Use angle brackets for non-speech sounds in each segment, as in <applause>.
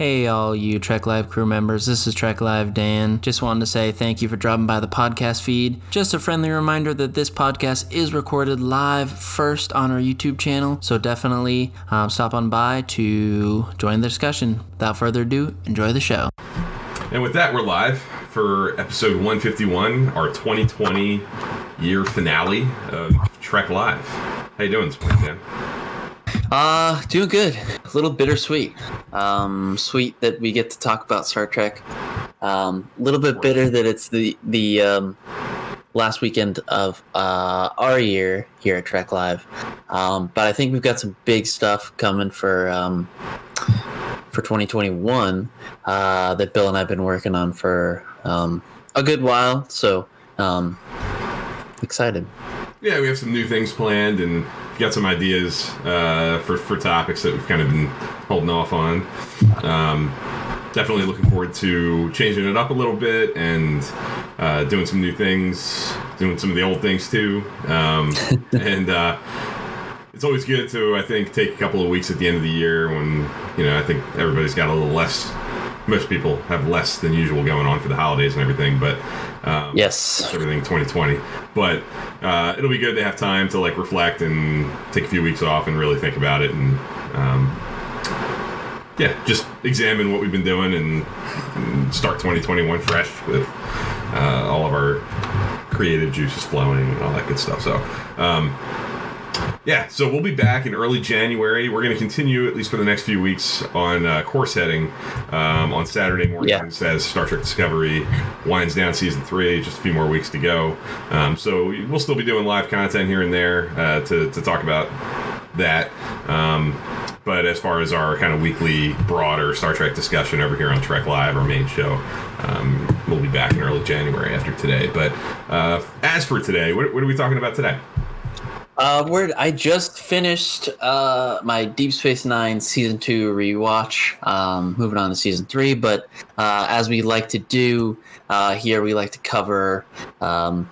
Hey, all you Trek Live crew members, this is Trek Live Dan. Just wanted to say thank you for dropping by the podcast feed. Just a friendly reminder that this podcast is recorded live first on our YouTube channel, so definitely um, stop on by to join the discussion. Without further ado, enjoy the show. And with that, we're live for episode 151, our 2020 year finale of Trek Live. How you doing this morning, Dan? Uh, doing good. A little bittersweet. Um, sweet that we get to talk about Star Trek. Um, a little bit bitter that it's the the um, last weekend of uh, our year here at Trek Live. Um, but I think we've got some big stuff coming for um, for 2021 uh, that Bill and I've been working on for um, a good while. So um, excited. Yeah, we have some new things planned and got some ideas uh, for, for topics that we've kind of been holding off on. Um, definitely looking forward to changing it up a little bit and uh, doing some new things, doing some of the old things too. Um, <laughs> and uh, it's always good to, I think, take a couple of weeks at the end of the year when, you know, I think everybody's got a little less most people have less than usual going on for the holidays and everything, but um, yes, everything 2020. But uh, it'll be good to have time to like reflect and take a few weeks off and really think about it and um, yeah, just examine what we've been doing and, and start 2021 fresh with uh, all of our creative juices flowing and all that good stuff. So. Um, yeah, so we'll be back in early January. We're going to continue, at least for the next few weeks, on uh, course heading um, on Saturday mornings yeah. as Star Trek Discovery winds down season three. Just a few more weeks to go. Um, so we'll still be doing live content here and there uh, to, to talk about that. Um, but as far as our kind of weekly, broader Star Trek discussion over here on Trek Live, our main show, um, we'll be back in early January after today. But uh, as for today, what, what are we talking about today? Uh, word. I just finished uh, my Deep Space Nine season two rewatch. Um, moving on to season three, but uh, as we like to do uh, here, we like to cover um,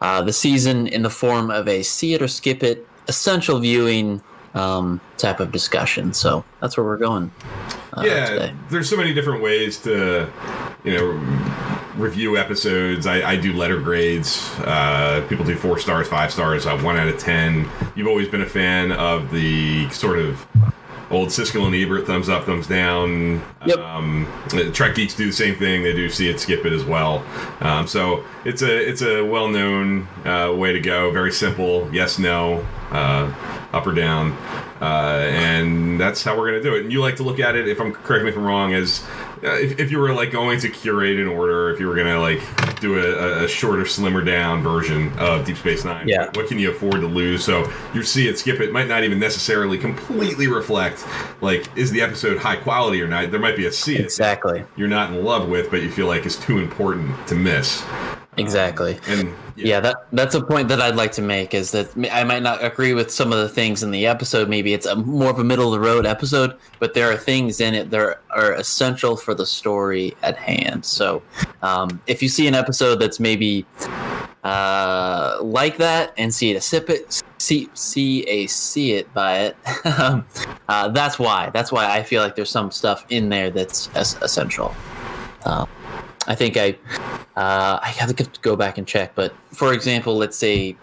uh, the season in the form of a see it or skip it essential viewing um, type of discussion. So that's where we're going. Uh, yeah, today. there's so many different ways to, you know, review episodes. I, I do letter grades. Uh, people do four stars, five stars, uh, one out of ten. You've always been a fan of the sort of old Siskel and Ebert thumbs up, thumbs down. Yep. Um, Trek geeks do the same thing. They do see it, skip it as well. Um, so it's a it's a well known uh, way to go. Very simple. Yes, no, uh, up or down, uh, and that's how we're gonna do it. And you like to look at it. If I'm correct me if I'm wrong, as uh, if, if you were like going to curate an order, if you were gonna like do a, a shorter, slimmer down version of Deep Space Nine, yeah. what can you afford to lose? So you see it, skip it, might not even necessarily completely reflect like is the episode high quality or not. There might be a see exactly you're not in love with, but you feel like it's too important to miss. Exactly. Um, and yeah. yeah. that that's a point that I'd like to make is that I might not agree with some of the things in the episode. Maybe it's a more of a middle of the road episode, but there are things in it that are essential for the story at hand. So, um, if you see an episode that's maybe uh, like that and see it a sip it see see a see it by it <laughs> um, uh, that's why that's why i feel like there's some stuff in there that's essential uh, I think I uh, I have to go back and check. But for example, let's say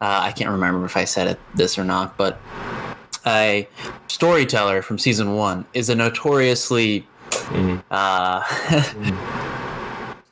uh, I can't remember if I said it this or not, but a storyteller from season one is a notoriously mm-hmm. uh, <laughs>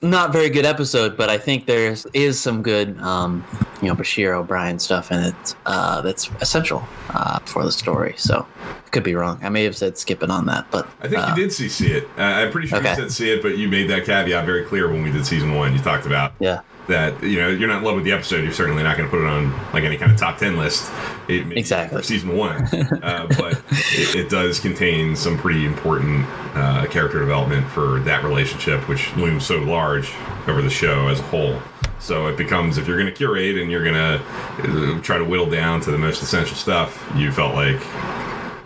not very good episode, but I think there is some good, um, you know, Bashir O'Brien stuff in it uh, that's essential uh, for the story. So, could be wrong. I may have said skipping on that, but I think uh, you did see see it. Uh, I'm pretty sure okay. you said see it, but you made that caveat very clear when we did season one. You talked about yeah that you know you're not in love with the episode. You're certainly not going to put it on like any kind of top ten list. It, exactly for season one, <laughs> uh, but it, it, does contain some pretty important uh, character development for that relationship, which looms so large over the show as a whole. So it becomes if you're going to curate and you're going to uh, try to whittle down to the most essential stuff, you felt like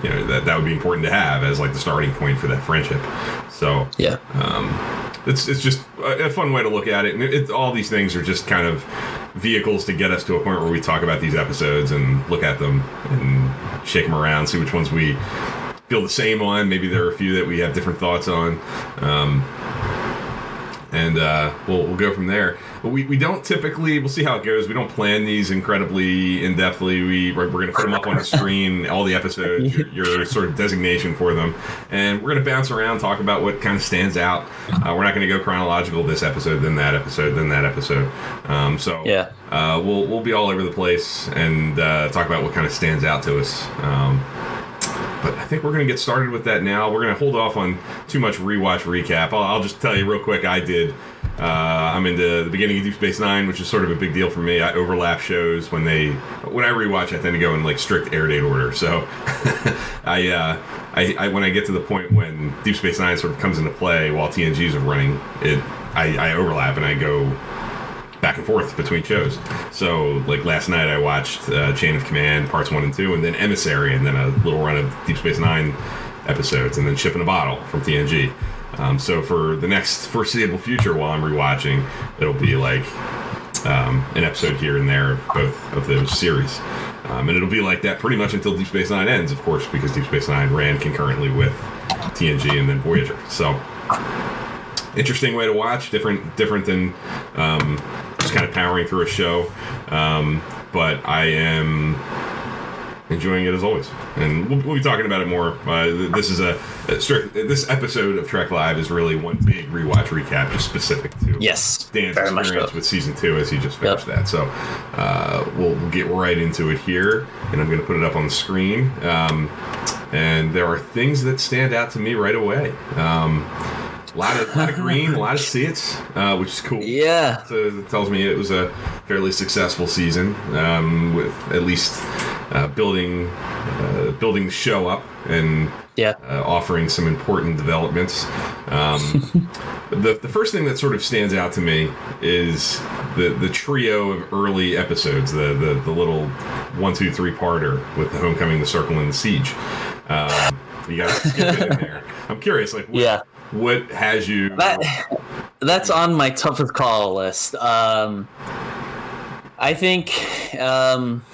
you know that that would be important to have as like the starting point for that friendship. So yeah. Um, it's it's just a fun way to look at it, and it, all these things are just kind of vehicles to get us to a point where we talk about these episodes and look at them and shake them around, see which ones we feel the same on. Maybe there are a few that we have different thoughts on. Um, and uh, we'll, we'll go from there. But we, we don't typically, we'll see how it goes. We don't plan these incredibly in depthly. We, we're, we're going to put them up on the screen, all the episodes, your, your sort of designation for them. And we're going to bounce around, talk about what kind of stands out. Uh, we're not going to go chronological this episode, then that episode, then that episode. Um, so Yeah. uh, we'll, we'll be all over the place and uh, talk about what kind of stands out to us. Um, but I think we're going to get started with that now. We're going to hold off on too much rewatch recap. I'll, I'll just tell you real quick. I did. Uh, I'm into the beginning of Deep Space Nine, which is sort of a big deal for me. I overlap shows when they when I rewatch. I tend to go in like strict air date order. So <laughs> I, uh, I, I when I get to the point when Deep Space Nine sort of comes into play while TNGs are running, it I, I overlap and I go back and forth between shows. So, like last night, I watched uh, Chain of Command parts one and two, and then Emissary, and then a little run of Deep Space Nine episodes, and then Ship in a Bottle from TNG. Um, so, for the next foreseeable future, while I'm rewatching, it'll be like um, an episode here and there of both of those series. Um, and it'll be like that pretty much until Deep Space Nine ends, of course, because Deep Space Nine ran concurrently with TNG and then Voyager. So, interesting way to watch. Different, different than um, just kind of powering through a show. Um, but I am enjoying it as always, and we'll, we'll be talking about it more. Uh, this is a, a strict, this episode of Trek Live is really one big rewatch recap, just specific to Yes. Dan's very experience so. with season two as he just Yep. finished that. So uh, we'll, we'll get right into it here, and I'm going to put it up on the screen. Um, and there are things that stand out to me right away. Um, a lot of, lot of green, a lot of seats, uh, which is cool. Yeah. So it tells me it was a fairly successful season um, with at least uh, building uh, building the show up and Yeah. uh, offering some important developments. Um, <laughs> the, the first thing that sort of stands out to me is the, the trio of early episodes, the, the, the little one, two, three parter with the Homecoming, the Circle, and the Siege. Um, you got to skip it in there. <laughs> I'm curious, like, what, Yeah. What has you? That that's on my toughest call list. Um, I think um,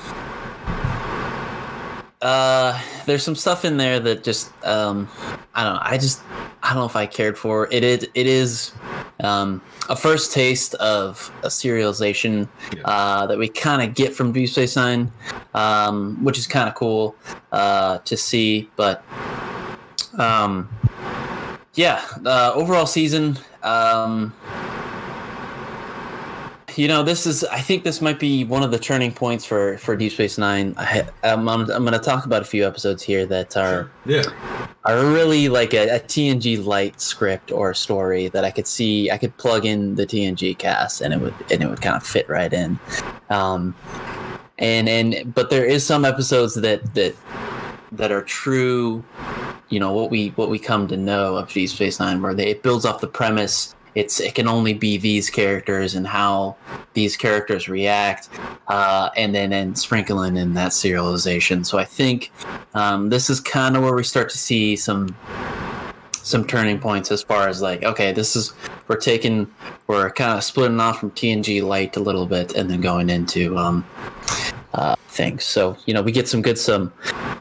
uh, there's some stuff in there that just um, I don't know. I just I don't know if I cared for it. It it is um, a first taste of a serialization uh, that we kind of get from Deep Space Nine, um, which is kind of cool uh, to see. But um, yeah, uh, overall season. Um, you know, this is. I think this might be one of the turning points for for Deep Space Nine. I, I'm I'm, I'm going to talk about a few episodes here that are yeah, are really like a, a TNG light script or story that I could see. I could plug in the TNG cast and it would and it would kind of fit right in. Um, and and but there is some episodes that that that are true. You know what we what we come to know of Deep Space Nine, where they, it builds off the premise. It's it can only be these characters and how these characters react, uh, and then and sprinkling in that serialization. So I think um, this is kind of where we start to see some some turning points as far as like okay this is we're taking we're kind of splitting off from tng light a little bit and then going into um uh things so you know we get some good some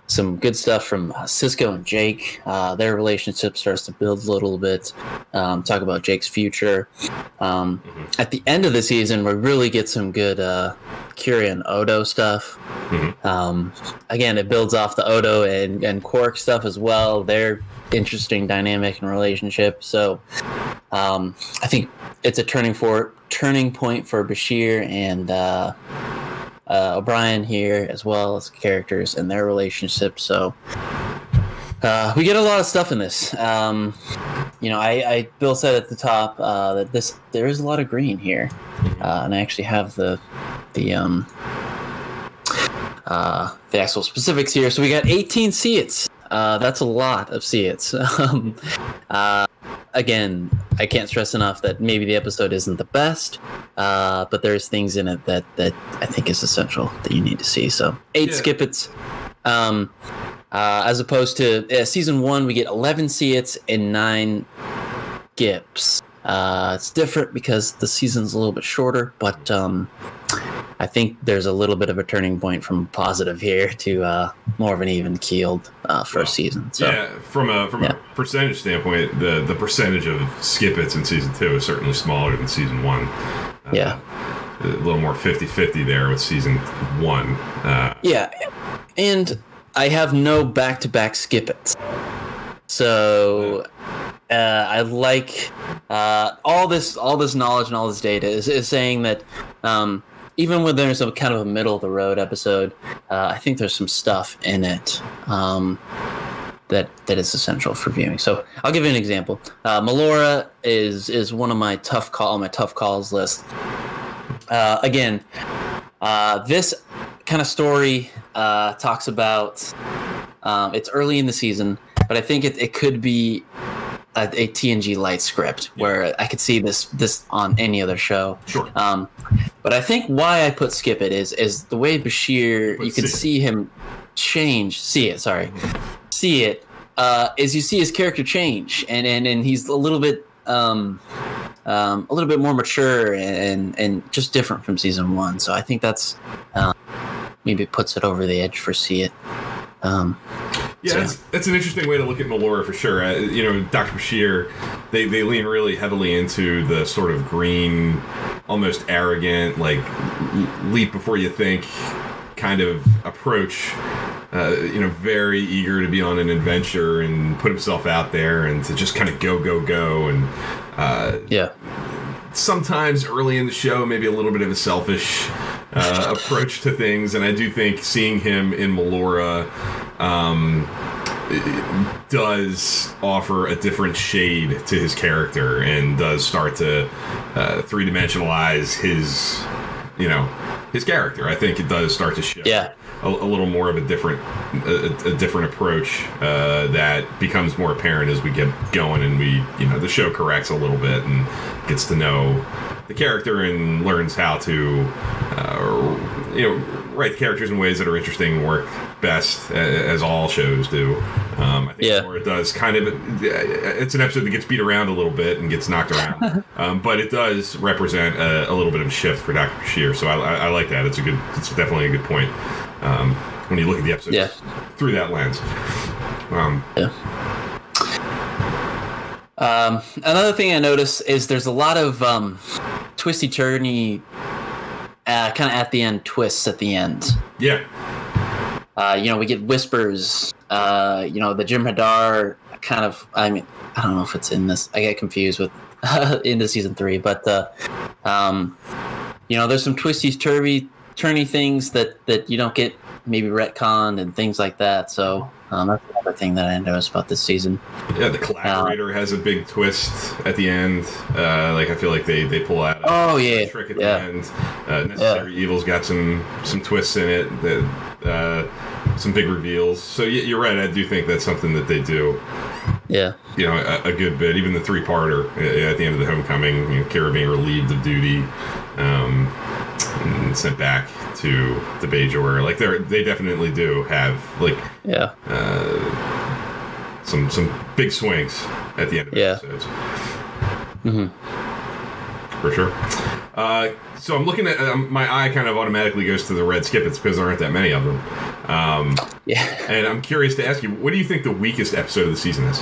some good stuff from Sisko and jake uh their relationship starts to build a little bit um talk about jake's future um at the end of the season we really get some good uh and Odo stuff. Mhm. Um, again, it builds off the Odo and, and Quark stuff as well. Their interesting dynamic and relationship. So um, I think it's a turning for turning point for Bashir and uh, uh, O'Brien here as well as characters and their relationship. So uh, we get a lot of stuff in this. Um, you know, I, I Bill said at the top uh, that this there is a lot of green here, uh, and I actually have the the um uh, the actual specifics here. So we got 18 seats. Uh, that's a lot of seats. <laughs> Um, uh, again, I can't stress enough that maybe the episode isn't the best, uh, but there's things in it that that I think is essential that you need to see. So eight Yeah. skip it's. Um, uh, as opposed to uh, season one, we get 11 seats and nine skips. Uh, it's different because the season's a little bit shorter, but um, I think there's a little bit of a turning point from positive here to uh, more of an even keeled uh, first well, season. So, yeah, from a from yeah. a percentage standpoint, the the percentage of skip its in season two is certainly smaller than season one. Uh, yeah. A little more 50-50 there with season one. Uh, yeah, and I have no back-to-back skip its. So uh, I like uh, all this all this knowledge and all this data is, is saying that um, even when there's a kind of a middle of the road episode, uh, I think there's some stuff in it um, that that is essential for viewing. So I'll give you an example. Uh, Melora is is one of my tough call on my tough calls list. Uh, again, uh, this kind of story talks about um, it's early in the season but I think it, it could be a, a TNG light script where I could see this this on any other show. Sure. Um, but I think why I put skip it is is the way Bashir you can see him change. See it. Sorry. See it. Uh, is you see his character change and and and he's a little bit um, um, a little bit more mature and and just different from season one. So I think that's uh, maybe puts it over the edge for see it. Um, yeah, so. that's, that's an interesting way to look at Melora for sure. Uh, you know, Dr. Bashir, they, they lean really heavily into the sort of green, almost arrogant, like leap before you think kind of approach. Uh, you know, very eager to be on an adventure and put himself out there and to just kind of go, go, go. And uh, yeah, sometimes early in the show, maybe a little bit of a selfish uh, approach to things. And I do think seeing him in Melora um, does offer a different shade to his character and does start to uh, three dimensionalize his, you know, his character. I think it does start to shift. Yeah. A, a, little more of a different a, a different approach uh, that becomes more apparent as we get going and we you know the show corrects a little bit and gets to know the character and learns how to uh, you know write the characters in ways that are interesting and work best as all shows do. Um, I think yeah. it does kind of it's an episode that gets beat around a little bit and gets knocked around, <laughs> um, but it does represent a, a, little bit of a shift for Doctor Bashir. So I, I, I, like that. It's a good. It's definitely a good point um, when you look at the episode yeah. through that lens. Um, yeah. Um, another thing I noticed is there's a lot of um, twisty turny, uh, kind of at the end twists at the end. Yeah. Uh, you know, we get whispers. Uh, you know, the Jem'Hadar kind of. I mean, I don't know if it's in this. I get confused with <laughs> into season three, but uh, um, you know, there's some twisty, turvy, turny things that that you don't get maybe retconned and things like that. So um, that's another thing that I noticed about this season. Yeah, the collaborator uh, has a big twist at the end. Uh, like I feel like they, they pull out. A, oh yeah, trick at yeah. the end. Uh, Necessary yeah. Evil's got some some twists in it. That uh, some big reveals. So you're right. I do think that's something that they do. Yeah. You know, a, a good bit. Even the three parter uh, at the end of the homecoming, you know, Kira being relieved of duty. Um, and sent back to the Bajor. Like they they definitely do have like yeah uh, some some big swings at the end of yeah. episodes. Mm-hmm. For sure. Uh, so I'm looking at um, my eye kind of automatically goes to the red skip. It's because there aren't that many of them. Um, yeah. And I'm curious to ask you, what do you think the weakest episode of the season is?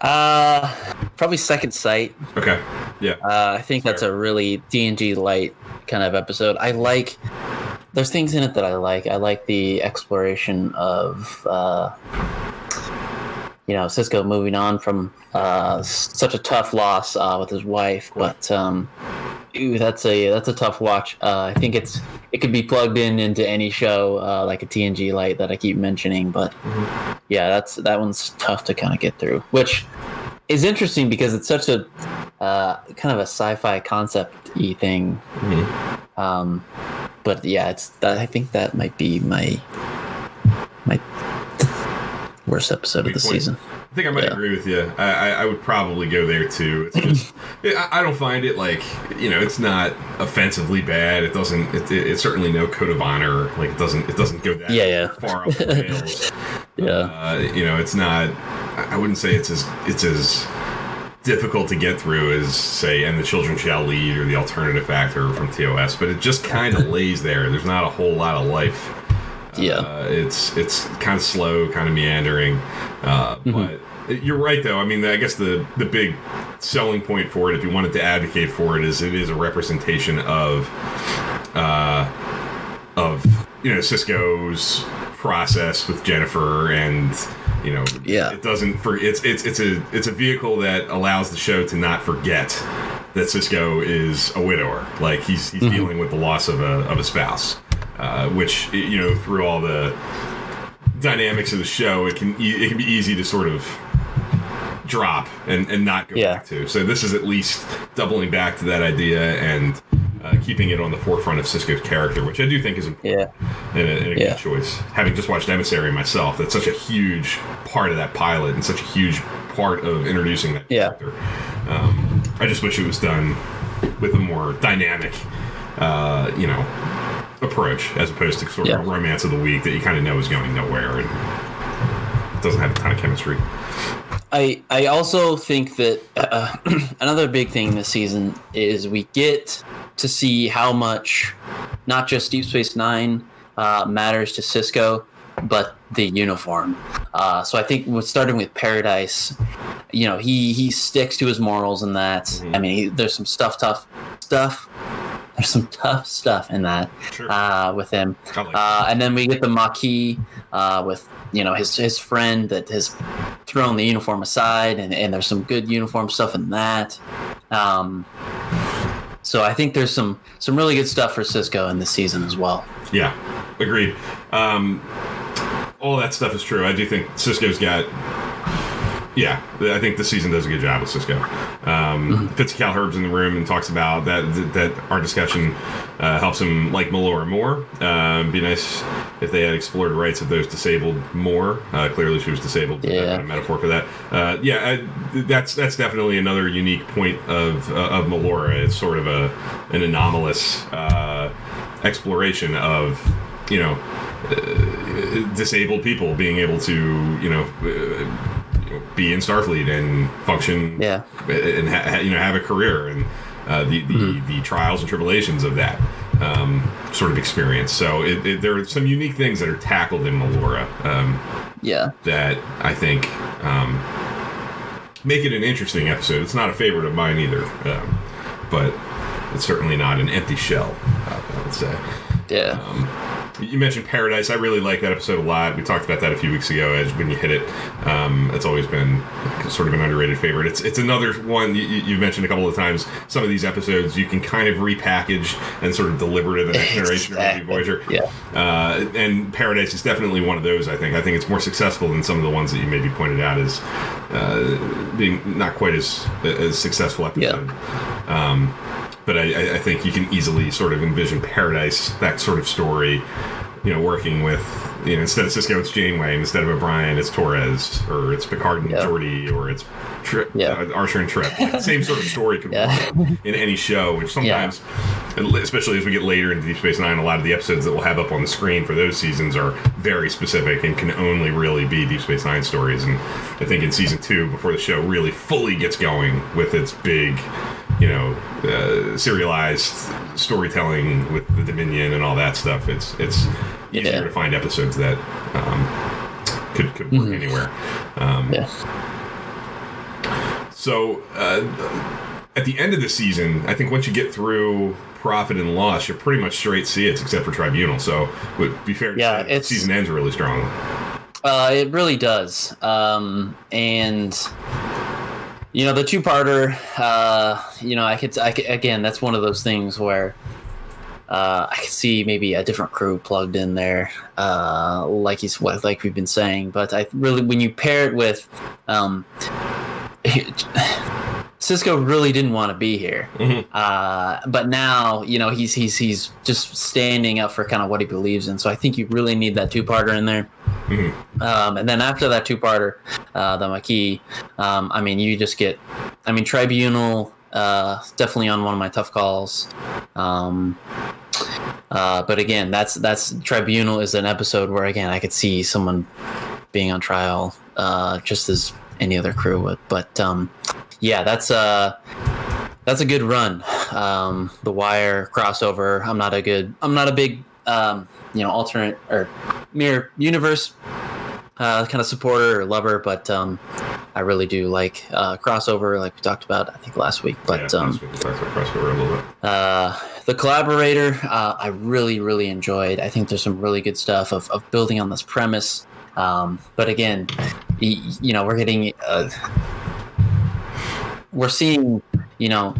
Uh, probably Second Sight. Okay. Yeah. Uh, I think Fair. that's a really TNG light kind of episode. I like. There's things in it that I like. I like the exploration of, uh, you know, Sisko moving on from uh, such a tough loss uh, with his wife, but um, ooh, that's a that's a tough watch. Uh, I think it's it could be plugged in into any show uh, like a TNG light that I keep mentioning, but mm-hmm. yeah, that's that one's tough to kind of get through. Which is interesting because it's such a uh, kind of a sci-fi concept-y thing. Mm-hmm. Um, but yeah, it's I think that might be my my worst episode of the season. I think I might yeah. agree with you. I, I, I, would probably go there too. It's just <clears throat> I, I, don't find it like you know it's not offensively bad. It doesn't. It, it, it's certainly no code of honor. Like it doesn't. It doesn't go that yeah, yeah. far off the <laughs> rails. yeah. Uh, you know, it's not. I wouldn't say it's as it's as difficult to get through as say and the children shall lead or the alternative factor from TOS but it just kind of <laughs> lays there there's not a whole lot of life Yeah. uh, it's it's kind of slow kind of meandering uh, Mm-hmm. but you're right though. I mean I guess the the big selling point for it if you wanted to advocate for it is it is a representation of uh, of you know Sisko's process with Jennifer and you know Yeah. it doesn't for it's it's it's a it's a vehicle that allows the show to not forget that Sisko is a widower. Like he's he's dealing with the loss of a of a spouse uh, which you know through all the dynamics of the show it can it can be easy to sort of drop and, and not go Yeah. back to. So this is at least doubling back to that idea and uh, keeping it on the forefront of Sisko's character, which I do think is important Yeah. and a, and a Yeah. good choice. Having just watched Emissary myself, that's such a huge part of that pilot and such a huge part of introducing that Yeah. character. Um, I just wish it was done with a more dynamic, uh, you know, approach as opposed to sort of a romance of the week that you kind of know is going nowhere and doesn't have a ton of chemistry. I I also think that uh, <clears throat> another big thing this season is we get to see how much not just Deep Space Nine uh, matters to Sisko, but the uniform. Uh, so I think with starting with Paradise, you know, he he sticks to his morals and that. I mean, he, there's some stuff, tough stuff. There's <laughs> some tough stuff in that Sure. uh, with him. Uh, and then we get the Maquis uh, with you know his his friend that has thrown the uniform aside, and, and there's some good uniform stuff in that. Um, so I think there's some some really good stuff for Sisko in this season as well. Yeah, agreed. Um, all that stuff is true. I do think Sisko's got. Yeah, I think this season does a good job with Sisko. Um, Fitz Cal Herb's in the room and talks about that. That our discussion uh, helps him like Melora more. Um, be nice if they had explored rights of those disabled more. Uh, clearly, she was disabled. but Yeah. a metaphor for that. Uh, yeah, I, that's that's definitely another unique point of uh, of Melora. It's sort of a an anomalous uh, exploration of you know uh, disabled people being able to you know. Be in Starfleet and function, Yeah. and ha- you know have a career and uh, the the, the trials and tribulations of that um, sort of experience. So it, it, there are some unique things that are tackled in Melora um, Yeah, that I think um, make it an interesting episode. It's not a favorite of mine either, um, but it's certainly not an empty shell. uh, I would say. yeah, Um, you mentioned Paradise. I really like that episode a lot. We talked about that a few weeks ago. As when you hit it, um, it's always been sort of an underrated favorite. It's it's another one you, you- you've mentioned a couple of times. Some of these episodes you can kind of repackage and sort of deliver to the next generation of Exactly. Voyager. Yeah. Uh, and Paradise is definitely one of those. I think. I think it's more successful than some of the ones that you maybe pointed out as uh, being not quite as as successful episode. Um, but I, I- think you can easily sort of envision Paradise, that sort of story, you know, working with, you know, instead of Sisko, it's Janeway, and instead of O'Brien, it's Torres, or it's Picard and Yeah. Geordi, or it's Trip, Yeah. uh, Archer and Trip. Like, same sort of <laughs> story could Yeah. work in any show, which sometimes, and especially as we get later into Deep Space Nine, a lot of the episodes that we'll have up on the screen for those seasons are very specific and can only really be Deep Space Nine stories. And I think in season two, before the show really fully gets going with its big, you know, uh, serialized storytelling with the Dominion and all that stuff, it's it's easier Yeah. to find episodes that um, could could work anywhere. Um, yeah, so uh, at the end of the season, I think once you get through profit and loss, you're pretty much straight see it, except for Tribunal. So would be fair to Yeah, say the season ends really strong. Uh, it really does. Um, and you know, the two-parter. Uh, you know, I could, I could again. That's one of those things where uh, I could see maybe a different crew plugged in there, uh, like he's what like we've been saying. But I really, when you pair it with, um, <laughs> Sisko really didn't want to be here, Mhm. uh, but now you know he's he's he's just standing up for kind of what he believes in. So I think you really need that two-parter in there. Mhm. Um, and then after that two-parter, uh, the Maquis, um, I mean, you just get, I mean, Tribunal, uh, definitely on one of my tough calls. Um, uh, but again, that's that's Tribunal is an episode where again I could see someone being on trial, uh, just as any other crew would. But um, yeah, that's a that's a good run. Um, the Wire crossover. I'm not a good. I'm not a big um, you know alternate or mirror universe uh, kind of supporter or lover, but um, I really do like uh, crossover, like we talked about, I think last week. But yeah, um, week we talked about crossover a little bit. uh, the collaborator, uh, I really, really enjoyed. I think there's some really good stuff of, of building on this premise. Um, but again, y- you know, we're getting, uh, we're seeing, you know,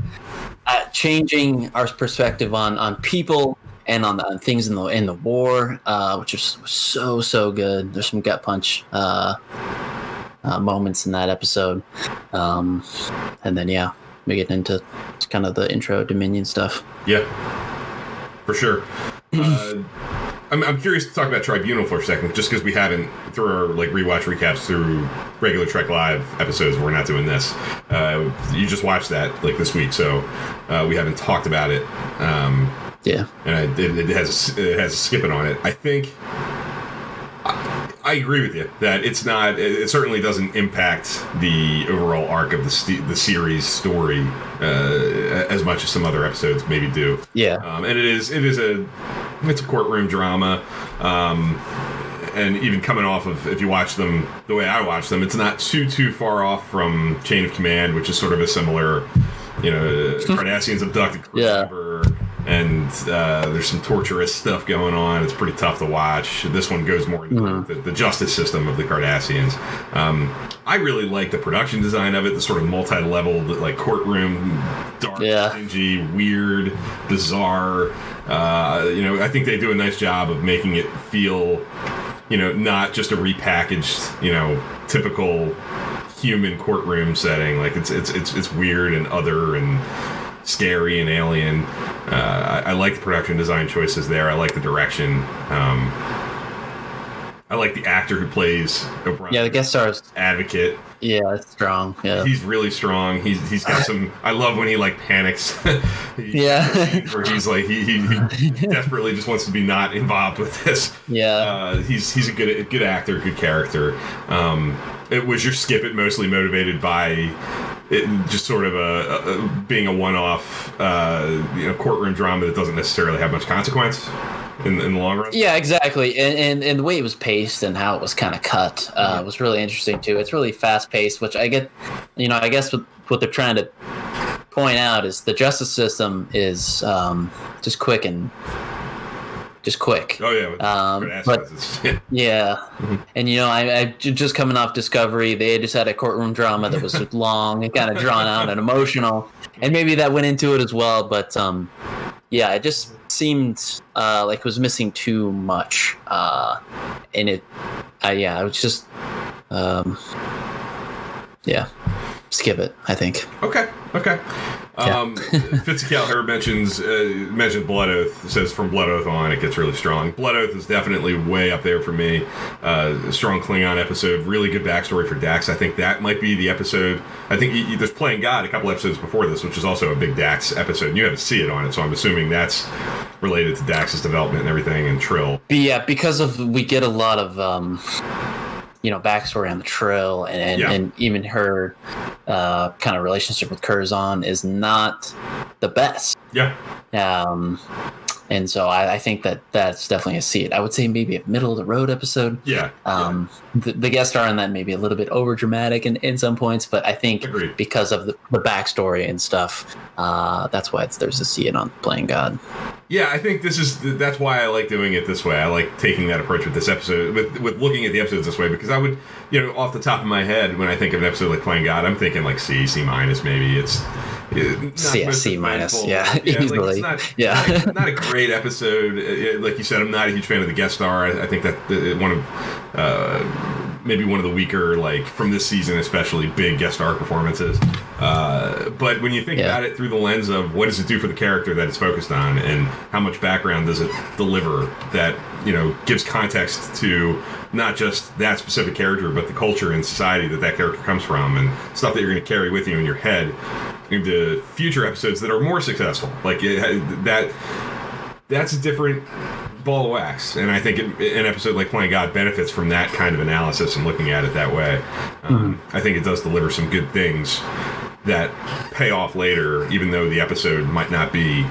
uh, changing our perspective on on people and on, the, on things in the in the war, uh, which is so so good. There's some gut punch uh, uh, moments in that episode, um, and then yeah, we get into kind of the intro Dominion stuff. Yeah, for sure. uh, <clears throat> I'm, I'm curious to talk about Tribunal for a second, just because we haven't through our like rewatch recaps through regular Trek Live episodes. We're not doing this. Uh, you just watched that like this week, so uh, we haven't talked about it. Um, Yeah, and I, it, it has it has a skipping on it. I think I, I agree with you that it's not. It, it certainly doesn't impact the overall arc of the st- the series story uh, as much as some other episodes maybe do. yeah, Um, and it is it is a it's a courtroom drama. Um, and even coming off of if you watch them the way I watch them, it's not too too far off from Chain of Command, which is sort of a similar, you know, <laughs> Cardassians abducted Yeah. And uh, there's some torturous stuff going on. It's pretty tough to watch. This one goes more into Mhm. the, the justice system of the Cardassians. Um, I really like the production design of it, the sort of multi-level like courtroom, dark, Yeah. dingy, weird, bizarre. Uh, you know, I think they do a nice job of making it feel, you know, not just a repackaged, you know, typical human courtroom setting. Like it's it's it's it's weird and other and scary and alien. Uh, I, I like the production design choices there. I like the direction. Um, I like the actor who plays O'Brien. yeah. The guest stars, advocate. yeah, it's strong. Yeah, He's really strong. He's he's got some. <laughs> I love when he like panics. <laughs> He- Yeah. where he's like he, he, he <laughs> desperately just wants to be not involved with this. yeah. Uh, he's he's a good a good actor, good character. Um, it was your skip it mostly motivated by it just sort of a, a being a one-off uh, you know courtroom drama that doesn't necessarily have much consequence in, in the long run. Yeah, exactly, and, and and the way it was paced and how it was kind of cut uh, was really interesting too. It's really fast paced, which I get. You know, I guess what, what they're trying to point out is the justice system is um, just quick and just quick. Oh yeah, Um, but- <laughs> Yeah, and you know, I just coming off Discovery, they just had a courtroom drama that was <laughs> long and kind of drawn out and emotional, and maybe that went into it as well. But um, yeah, it just seemed uh, like it was missing too much, uh, and it, uh, yeah, it was just, um, yeah, skip it. I think. Okay. Okay. Yeah. Um, <laughs> Fitzgerald mentions uh, mentioned Blood Oath. Says from Blood Oath on, it gets really strong. Blood Oath is definitely way up there for me. Uh, strong Klingon episode. Really good backstory for Dax. I think that might be the episode. I think y- y- there's Playing God a couple episodes before this, which is also a big Dax episode. And you haven't seen it on it, so I'm assuming that's related to Dax's development and everything. And Trill. But yeah, because of we get a lot of um, you know backstory on the Trill and and, Yeah. and even her uh, kind of relationship with Curzon is not the best. Yeah. Um, and so I, I think that that's definitely a seed. I would say maybe a middle of the road episode. Yeah. Um, the, the guest star on that may be a little bit over dramatic in, in some points, but I think Agreed. because of the, the backstory and stuff, uh, that's why it's, there's a seed on playing God. Yeah, I think this is that's why I like doing it this way. I like taking that approach with this episode, with with looking at the episodes this way, because I would, you know, off the top of my head, when I think of an episode like Playing God, I'm thinking like C, C minus, maybe it's. C- most C minus, eventful. yeah, easily. it's not, Yeah. not a, not <laughs> a great episode. Uh, Like you said, I'm not a huge fan of the guest star. I, I think that uh, one of uh, maybe one of the weaker, like from this season especially, big guest star performances. Uh, but when you think Yeah. about it through the lens of what does it do for the character that it's focused on, and how much background does it deliver that you know gives context to not just that specific character, but the culture and society that that character comes from, and stuff that you're going to carry with you in your head into future episodes that are more successful. Like it, that that's a different ball of wax, and I think it, an episode like Playing God benefits from that kind of analysis and looking at it that way. Um, I think it does deliver some good things that pay off later, even though the episode might not be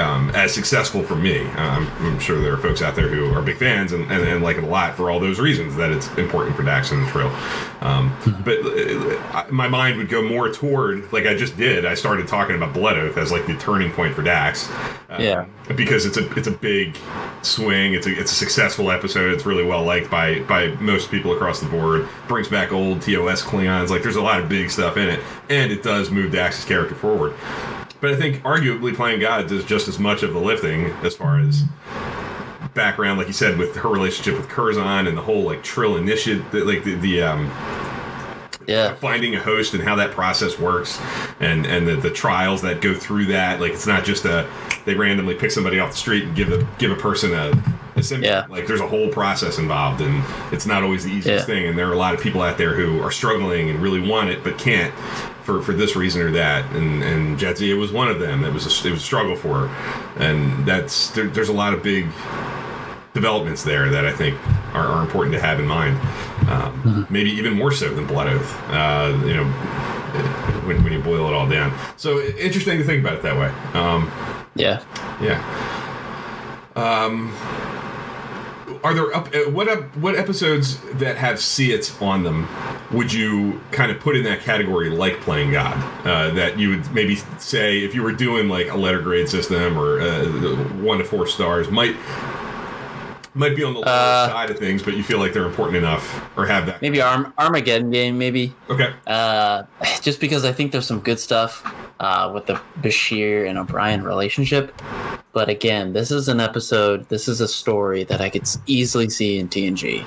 um, as successful for me. Um, I'm sure there are folks out there who are big fans and, and, and, like it a lot for all those reasons that it's important for Dax and the Trill. Um, but uh, my mind would go more toward, like I just did, I started talking about Blood Oath as like the turning point for Dax. Um, yeah. Because it's a it's a big swing. It's a it's a successful episode. It's really well liked by by most people across the board. Brings back old TOS Klingons. Like there's a lot of big stuff in it, and it does move Dax's character forward. But I think arguably playing God does just as much of the lifting as far as background, like you said, with her relationship with Curzon and the whole like Trill initiative, like the, the um, yeah. finding a host and how that process works and and the, the trials that go through that. Like it's not just a they randomly pick somebody off the street and give a give a person a, a symbiont yeah. like there's a whole process involved and it's not always the easiest yeah. thing and there are a lot of people out there who are struggling and really want it but can't for, for this reason or that, and and Jadzia was one of them. It was a, it was a struggle for her, and that's there, there's a lot of big developments there that I think are, are important to have in mind. Um, mm-hmm. Maybe even more so than Blood Oath. Uh, you know, when, when you boil it all down. So interesting to think about it that way. Um, yeah. Yeah. Um, are there up uh, what up what episodes that have see it on them would you kind of put in that category like playing God uh, that you would maybe say if you were doing like a letter grade system or uh, one to four stars might might be on the lower uh, side of things, but you feel like they're important enough or have that. Maybe Arm- Armageddon game, maybe. Okay. Uh, <sighs> just because I think there's some good stuff uh, with the Bashir and O'Brien relationship. But again, this is an episode, this is a story that I could easily see in TNG.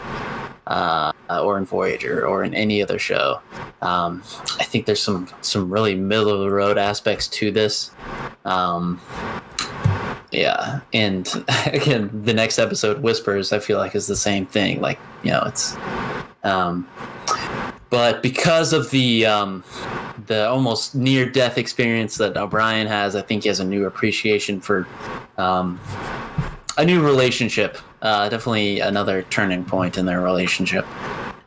Uh, or in Voyager or in any other show. Um, I think there's some some really middle of the road aspects to this. Um, yeah, and <laughs> again, the next episode, Whispers, I feel like is the same thing. Like you know, it's, um, but because of the um, the almost near death experience that O'Brien has, I think he has a new appreciation for um, a new relationship. Uh, definitely another turning point in their relationship.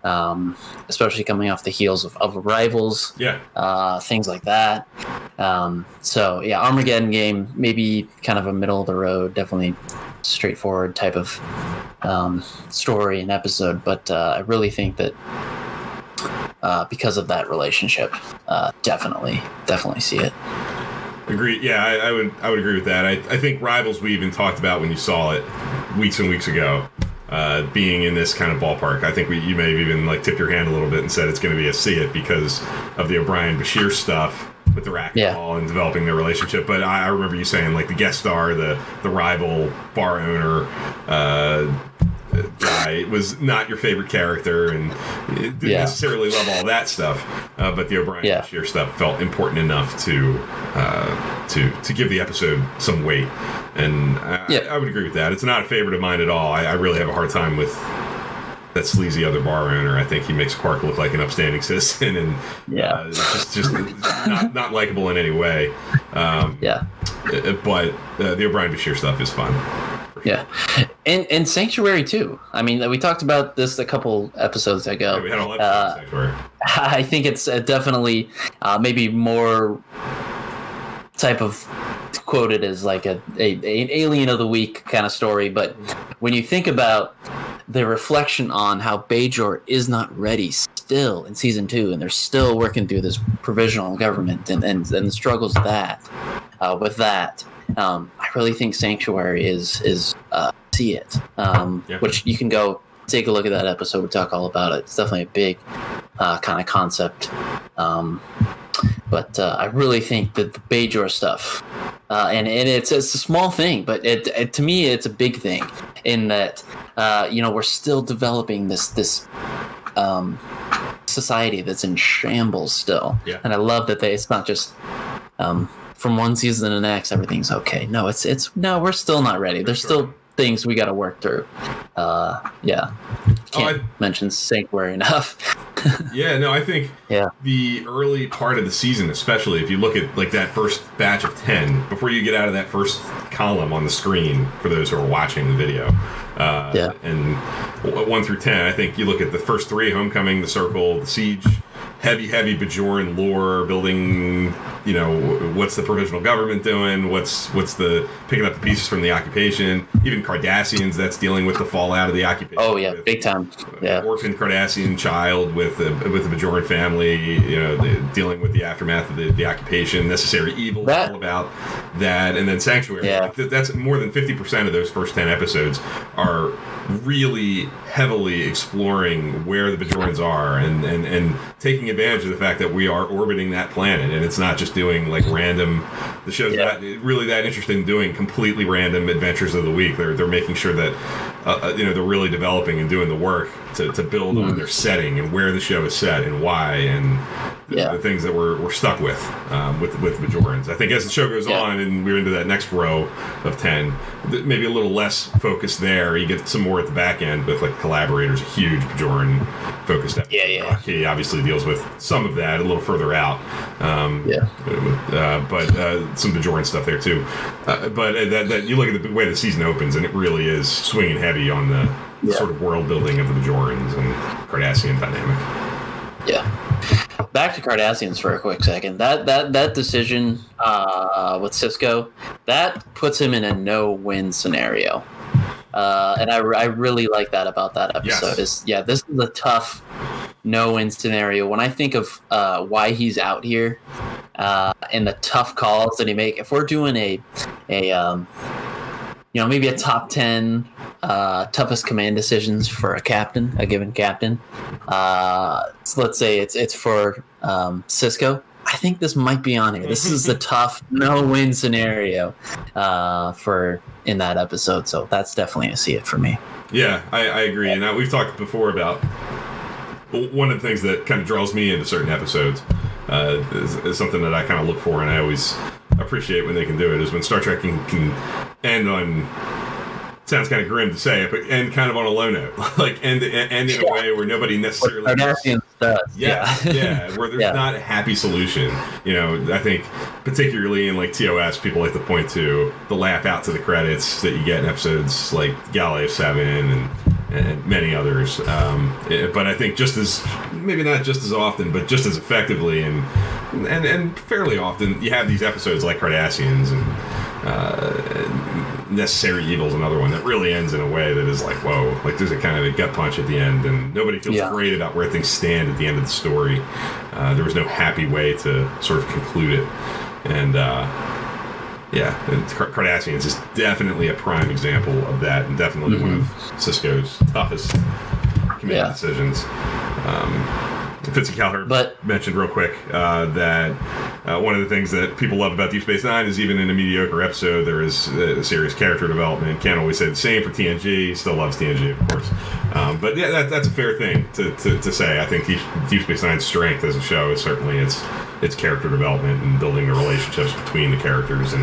Um, especially coming off the heels of, of rivals, yeah, uh, things like that. Um, so yeah, Armageddon game, maybe kind of a middle of the road, definitely straightforward type of um, story and episode, but uh, I really think that uh, because of that relationship. Uh, definitely, definitely see it. Agree. Yeah, I, I, would. I would agree with that. I, I think Rivals we even talked about when you saw it weeks and weeks ago. Uh, being in this kind of ballpark, I think we you may have even like tipped your hand a little bit and said it's going to be a see it because of the O'Brien Bashir stuff with the racquetball yeah. and developing their relationship. But I, I, remember you saying like the guest star, the the rival bar owner, uh, guy it was not your favorite character and didn't yeah. necessarily love all that stuff. Uh, but the O'Brien yeah. Bashir stuff felt important enough to uh, to to give the episode some weight. And I, yeah. I, I, would agree with that. It's not a favorite of mine at all. I, I really have a hard time with that sleazy other bar owner. I think he makes Quark look like an upstanding <laughs> citizen, and yeah, uh, just just not not likable in any way. Um, yeah, uh, but uh, the O'Brien Bashir stuff is fun. Yeah, and and Sanctuary too. I mean, we talked about this a couple episodes ago. Yeah, we had a lot uh, Sanctuary. <laughs> I think it's uh, definitely uh, maybe more type of quoted as like a, a, an alien of the week kind of story. But when you think about the reflection on how Bajor is not ready still in season two, and they're still working through this provisional government and and, and the struggles of that uh, with that um, I really think Sanctuary is is uh, see it, um, yeah. which you can go take a look at that episode. We talk all about it. It's definitely a big uh, kind of concept. Um, but uh, I really think that the Bajor stuff, uh, and, and it's it's a small thing, but it, it, to me it's a big thing in that uh, you know we're still developing this this um, society that's in shambles still, yeah. and I love that they it's not just um, from one season to the next, everything's okay. No, it's it's no, we're still not ready. There's sure. still things we got to work through. Uh, yeah, can't oh, I, mention Sanctuary enough. <laughs> yeah, no, I think yeah the early part of the season, especially if you look at like that first batch of ten, before you get out of that first column on the screen for those who are watching the video. Uh, yeah, and one through ten, I think you look at the first three: Homecoming, The Circle, The Siege heavy, heavy Bajoran lore building. You know, what's the provisional government doing? What's what's the picking up the pieces from the occupation? Even Cardassians that's dealing with the fallout of the occupation. Oh yeah, with, big time. Yeah, orphan Cardassian child with a, with the Bajoran family. You know, the, dealing with the aftermath of the, the occupation. Necessary evil, That- all about that, and then Sanctuary. Yeah. That's more than fifty percent of those first ten episodes are really heavily exploring where the Bajorans are and, and, and taking advantage of the fact that we are orbiting that planet and it's not just doing like random the show's Yeah. not really that interested in doing completely random adventures of the week they're, they're making sure that uh, uh, you know they're really developing and doing the work to, to build on their setting and where the show is set and why and the, Yeah. the things that we're, we're stuck with um, with with Bajorans. I think as the show goes Yeah. on and we're into that next row of ten, th- maybe a little less focus there. You get some more at the back end with like collaborators, a huge Bajoran focused episode. Yeah, yeah. He obviously deals with some of that a little further out. Um, Yeah. uh, but uh, some Bajoran stuff there too. Uh, but uh, that, that you look at the way the season opens, and it really is swinging heavy on the Yeah. sort of world building of the Bajorans and Cardassian dynamic. yeah. Back to Cardassians for a quick second. That that that decision uh, with Sisko that puts him in a no-win scenario, uh, and I, I really like that about that episode. Yes. Is yeah, this is a tough no-win scenario. When I think of uh, why he's out here uh, and the tough calls that he make, if we're doing a a um, you know maybe a top 10 uh, toughest command decisions for a captain a given captain uh, so let's say it's it's for um, Sisko i think this might be on here this is the <laughs> tough no-win scenario uh, for in that episode so that's definitely a see it for me Yeah, I, I agree. And we've talked before about one of the things that kind of draws me into certain episodes uh, is, is something that I kind of look for, and I always appreciate when they can do it. Is when Star Trek can, can end on sounds kind of grim to say it, but end kind of on a low note, <laughs> like end end in a way where nobody necessarily. Does Yeah, yeah, where there's <laughs> Yeah. not a happy solution. You know, I think particularly in like TOS, people like to point to the laugh out to the credits that you get in episodes like Galileo Seven and and many others. Um, eh, but I think just as maybe not just as often, but just as effectively and and and fairly often, you have these episodes like Cardassians and. Uh, Necessary Evil's another one that really ends in a way that is like, whoa, like there's a kind of a gut punch at the end, and nobody feels Yeah. great about where things stand at the end of the story. Uh, there was no happy way to sort of conclude it, and uh, yeah, and Cardassians is definitely a prime example of that, and definitely one of Sisko's toughest command Yeah. decisions. Um, Fitzy Calher But- mentioned real quick uh, that uh, one of the things that people love about Deep Space Nine is even in a mediocre episode, there is uh, serious character development. Can't always say the same for TNG. Still loves TNG, of course. Um, but yeah, that, that's a fair thing to, to, to say. I think Deep, Deep Space Nine's strength as a show is certainly its its character development and building the relationships between the characters and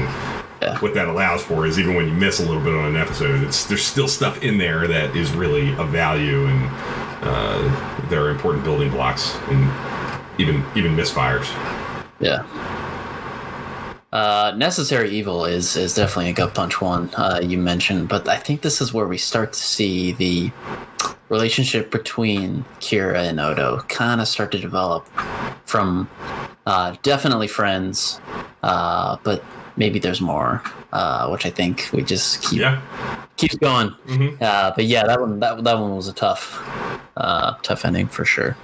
Yeah. what that allows for is even when you miss a little bit on an episode, it's there's still stuff in there that is really of value and uh, there are important building blocks and even even misfires. Yeah. Uh, Necessary Evil is is definitely a gut punch one uh, you mentioned, but I think this is where we start to see the relationship between Kira and Odo kind of start to develop from uh, definitely friends, uh, but maybe there's more, uh, which I think we just keep Yeah. keeps going. Mhm. Uh, but yeah, that one that that one was a tough uh, tough ending for sure.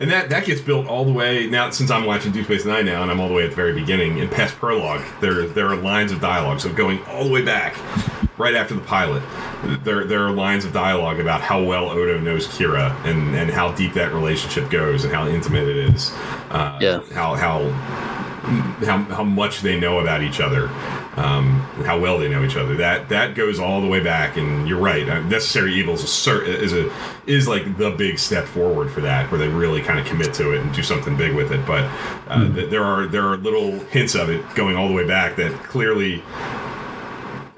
And that, that gets built all the way now. Since I'm watching Deep Space Nine now, and I'm all the way at the very beginning in past prologue, there there are lines of dialogue. So going all the way back, right after the pilot, there there are lines of dialogue about how well Odo knows Kira and and how deep that relationship goes and how intimate it is. Uh, Yeah. How how how how much they know about each other. Um, how well they know each other. That that goes all the way back, and you're right. Uh, Necessary Evil is a is a is like the big step forward for that, where they really kind of commit to it and do something big with it. But uh, th- there are there are little hints of it going all the way back that clearly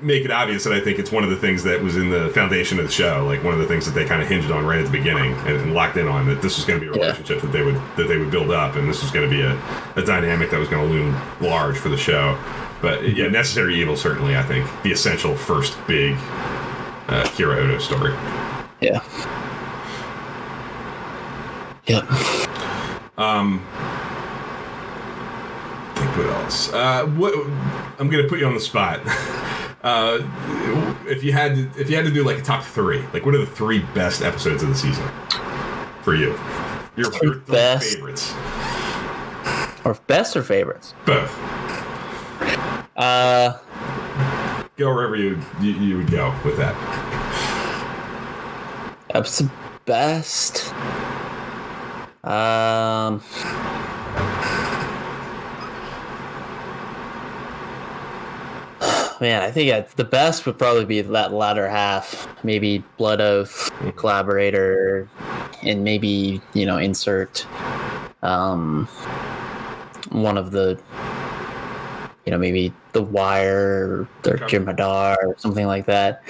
make it obvious that I think it's one of the things that was in the foundation of the show, like one of the things that they kind of hinged on right at the beginning and, and locked in on that this was going to be a Yeah. relationship that they would that they would build up, and this was going to be a, a dynamic that was going to loom large for the show. But yeah, necessary evil certainly I think the essential first big uh, Kira Odo story. Yeah. Yep. Um, think what else? Uh, what I'm gonna put you on the spot. <laughs> Uh, if you had to, if you had to do like a top three, like what are the three best episodes of the season for you? Your, Three your three best. favorites, Or best or favorites? both. Uh, Go wherever you you, you would go with that. episode best. Um. Man, I think the best would probably be that latter half. Maybe Blood Oath, Collaborator, and maybe you know insert um, one of the you know maybe The Wire or Okay. Jem'Hadar or something like that.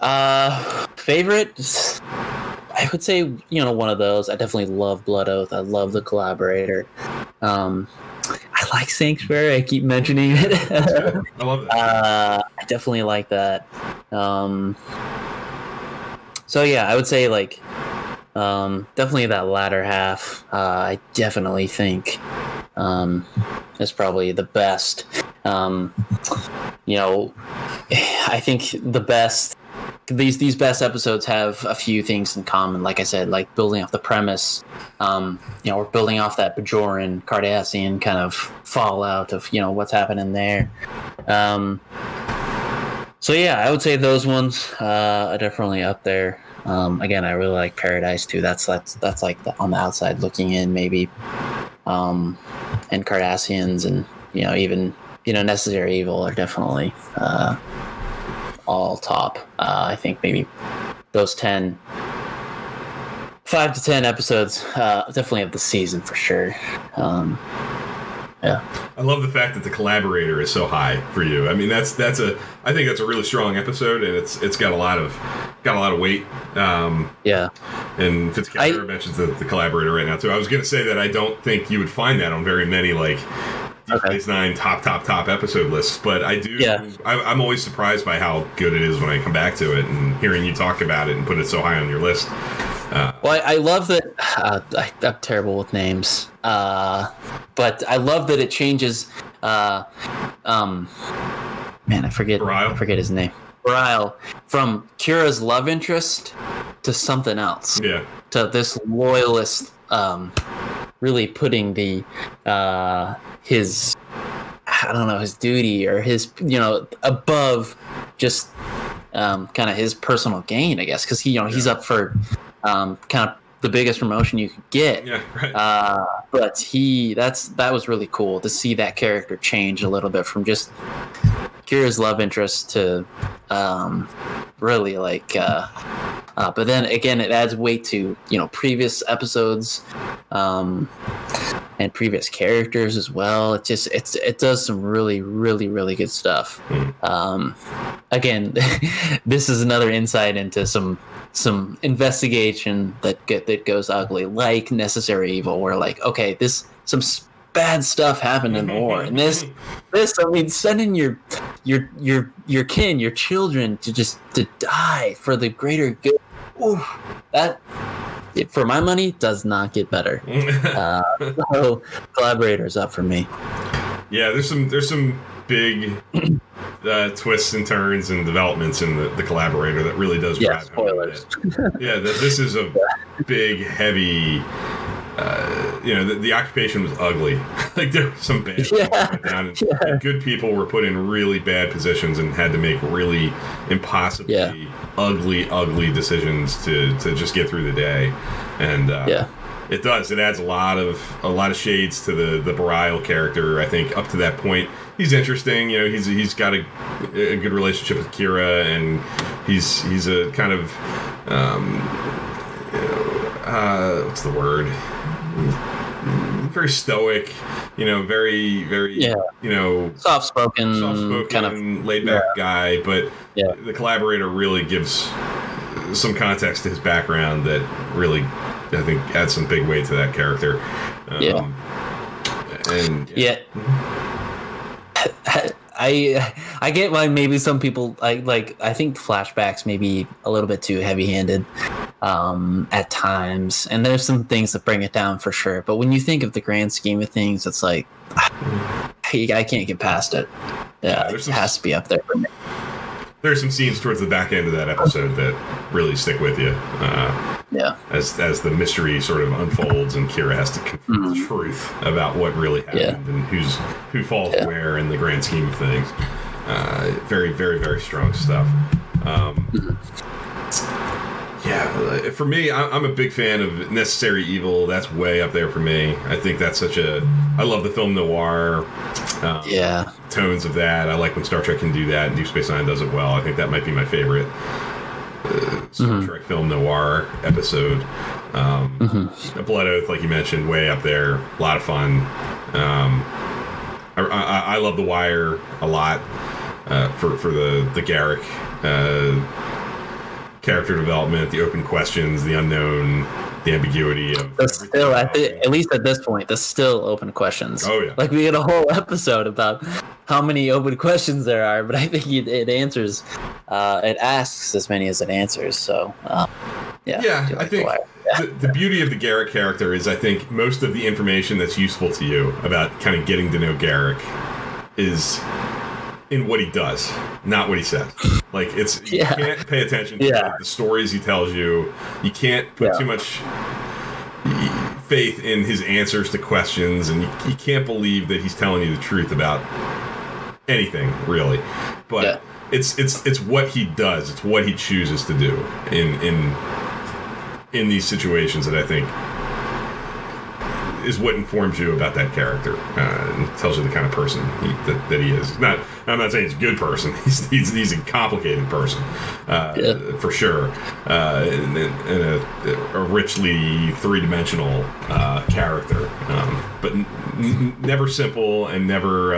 Uh, favorite? I would say you know one of those. I definitely love Blood Oath. I love the Collaborator. Um, I like Sanctuary. I keep mentioning it. I love that. <laughs> Uh, I definitely like that. Um, so yeah, I would say like um, definitely that latter half. Uh, I definitely think um, is probably the best. Um, you know, <sighs> I think the best. These these best episodes have a few things in common. Like I said, like building off the premise. Um, you know, we're building off that Bajoran Cardassian kind of fallout of you know what's happening there. Um, so yeah, I would say those ones uh, are definitely up there. Um, again, I really like Paradise too. That's that's that's like the, on the outside looking in, maybe. Um, and Cardassians, and you know, even you know, Necessary Evil are definitely uh, all top. Uh, I think maybe those ten, five to ten episodes, uh, definitely of the season for sure. Um, yeah. I love the fact that the collaborator is so high for you. I mean, that's that's a I think that's a really strong episode, and it's it's got a lot of got a lot of weight. Um, Yeah. and Fitzcaster I- mentions the, the collaborator right now too. I was going to say that I don't think you would find that on very many like Okay. Space Nine top top top episode lists, but I do. Yeah. Uh, I'm always surprised by how good it is when I come back to it and hearing you talk about it and put it so high on your list. Uh, Well, I, I love that. Uh, I, I'm terrible with names, uh, but I love that it changes. Uh, um, man, I forget. Bareil? I forget his name. Bareil from Kira's love interest to something else. yeah, To this loyalist, um, really putting the uh, his I don't know his duty or his you know above just um, kind of his personal gain, I guess, because he you know he's Yeah. up for um, kind of the biggest promotion you could get. yeah, right. Uh, but he that's that was really cool to see that character change a little bit from just Kira's love interest to um, really like uh, uh, but then again it adds weight to you know previous episodes um, and previous characters as well. It just it's it does some really really really good stuff. Um, again <laughs> this is another insight into some some investigation that get that goes ugly like necessary evil where like okay this some bad stuff happened in the war and this this i mean sending your your your your kin your children to just to die for the greater good Ooh, that it, for my money does not get better. <laughs> Uh, so collaborators up for me. Yeah, there's some there's some big <clears throat> uh, twists and turns and developments in the, the collaborator that really does yeah spoilers. Yeah, this is a <laughs> big, heavy. Uh, you know, the, the occupation was ugly. <laughs> like there were some bad people Yeah, and, yeah. and good people were put in really bad positions and had to make really impossibly Yeah. ugly, ugly decisions to to just get through the day. And uh, yeah it does. It adds a lot of a lot of shades to the the Bareil character. I think up to that point, he's interesting. You know, he's he's got a, a good relationship with Kira, and he's he's a kind of um, you know, uh, what's the word? Very stoic. You know, very very Yeah. you know soft spoken soft-spoken, kind of laid back guy. But Yeah. the collaborator really gives some context to his background that really, I think, adds some big weight to that character. Um, Yeah. And Yeah. I I get why maybe some people I like I think flashbacks maybe a little bit too heavy handed. um, at times, and there's some things that bring it down for sure. But when you think of the grand scheme of things, it's like <sighs> I can't get past it. Yeah, Yeah, it has to be up there for me. There's some scenes towards the back end of that episode that really stick with you. Uh, Yeah, as as the mystery sort of unfolds and Kira has to confront the truth about what really happened Mm-hmm. Yeah. and who's who falls Yeah. where in the grand scheme of things. Uh, very, very, very strong stuff. Um, yeah, uh, for me, I- I'm a big fan of Necessary Evil. That's way up there for me. I think that's such a. I love the film noir. Um, yeah, tones of that. I like when Star Trek can do that, and Deep Space Nine does it well. I think that might be my favorite uh, Star Mhm. Trek film noir episode. Um, Mhm. A Blood Oath, like you mentioned, way up there. A lot of fun. Um, I, I, I love The Wire a lot uh, for for the the Garak. Uh, character development, the open questions, the unknown, the ambiguity of That's still, I about think, at least at this point, there's still open questions. Oh, yeah. Like we had a whole <laughs> episode about how many open questions there are, but I think it, it answers, uh, it asks as many as it answers. So, um, yeah. Yeah, I think the, the beauty of the Garak character is I think most of the information that's useful to you about kind of getting to know Garak is in what he does, not what he says. Like it's you Yeah. can't pay attention to Yeah. the stories he tells you. You can't put Yeah. too much faith in his answers to questions, and you, you can't believe that he's telling you the truth about anything really. But it's it's it's what he does. It's what he chooses to do in in in these situations that I think is what informs you about that character uh, and tells you the kind of person he, that, that he is. Not, I'm not saying he's a good person. <laughs> He's he's, he's a complicated person, uh, Yeah. for sure, uh, and, and a, a richly three dimensional uh, character, um, but n- n- never simple and never.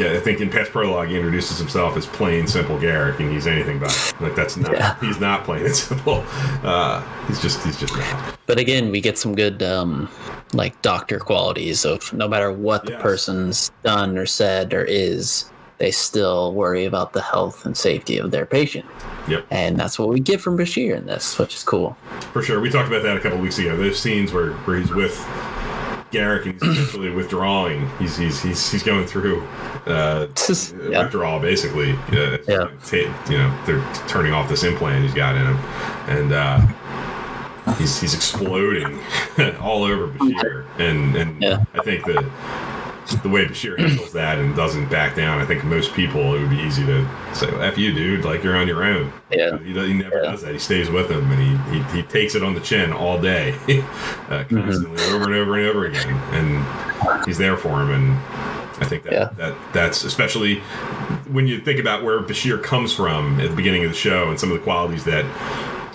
Uh, yeah, I think in past prologue he introduces himself as plain simple Garak, and he's anything but like that's not. Yeah. He's not plain and <laughs> simple. Uh, he's just he's just not. But again, we get some good, um, like doctor qualities of no matter what the Yes. person's done or said or is, they still worry about the health and safety of their patient. Yep. And that's what we get from Bashir in this, which is cool. For sure. We talked about that a couple weeks ago. Those scenes where, where he's with Garak and he's essentially withdrawing. He's he's he's, he's going through uh, <laughs> Yeah. withdrawal basically. Uh, Yeah. you know, they're turning off this implant he's got in him, and uh, he's he's exploding <laughs> all over Bashir. And and Yeah. I think that the way Bashir handles that and doesn't back down, I think most people it would be easy to say, well, "F you, dude! Like you're on your own." Yeah. He, he never Yeah. does that. He stays with him and he, he, he takes it on the chin all day, <laughs> uh, Mm-hmm. constantly, over and over and over again. And he's there for him. And I think that, Yeah. that that's especially when you think about where Bashir comes from at the beginning of the show and some of the qualities that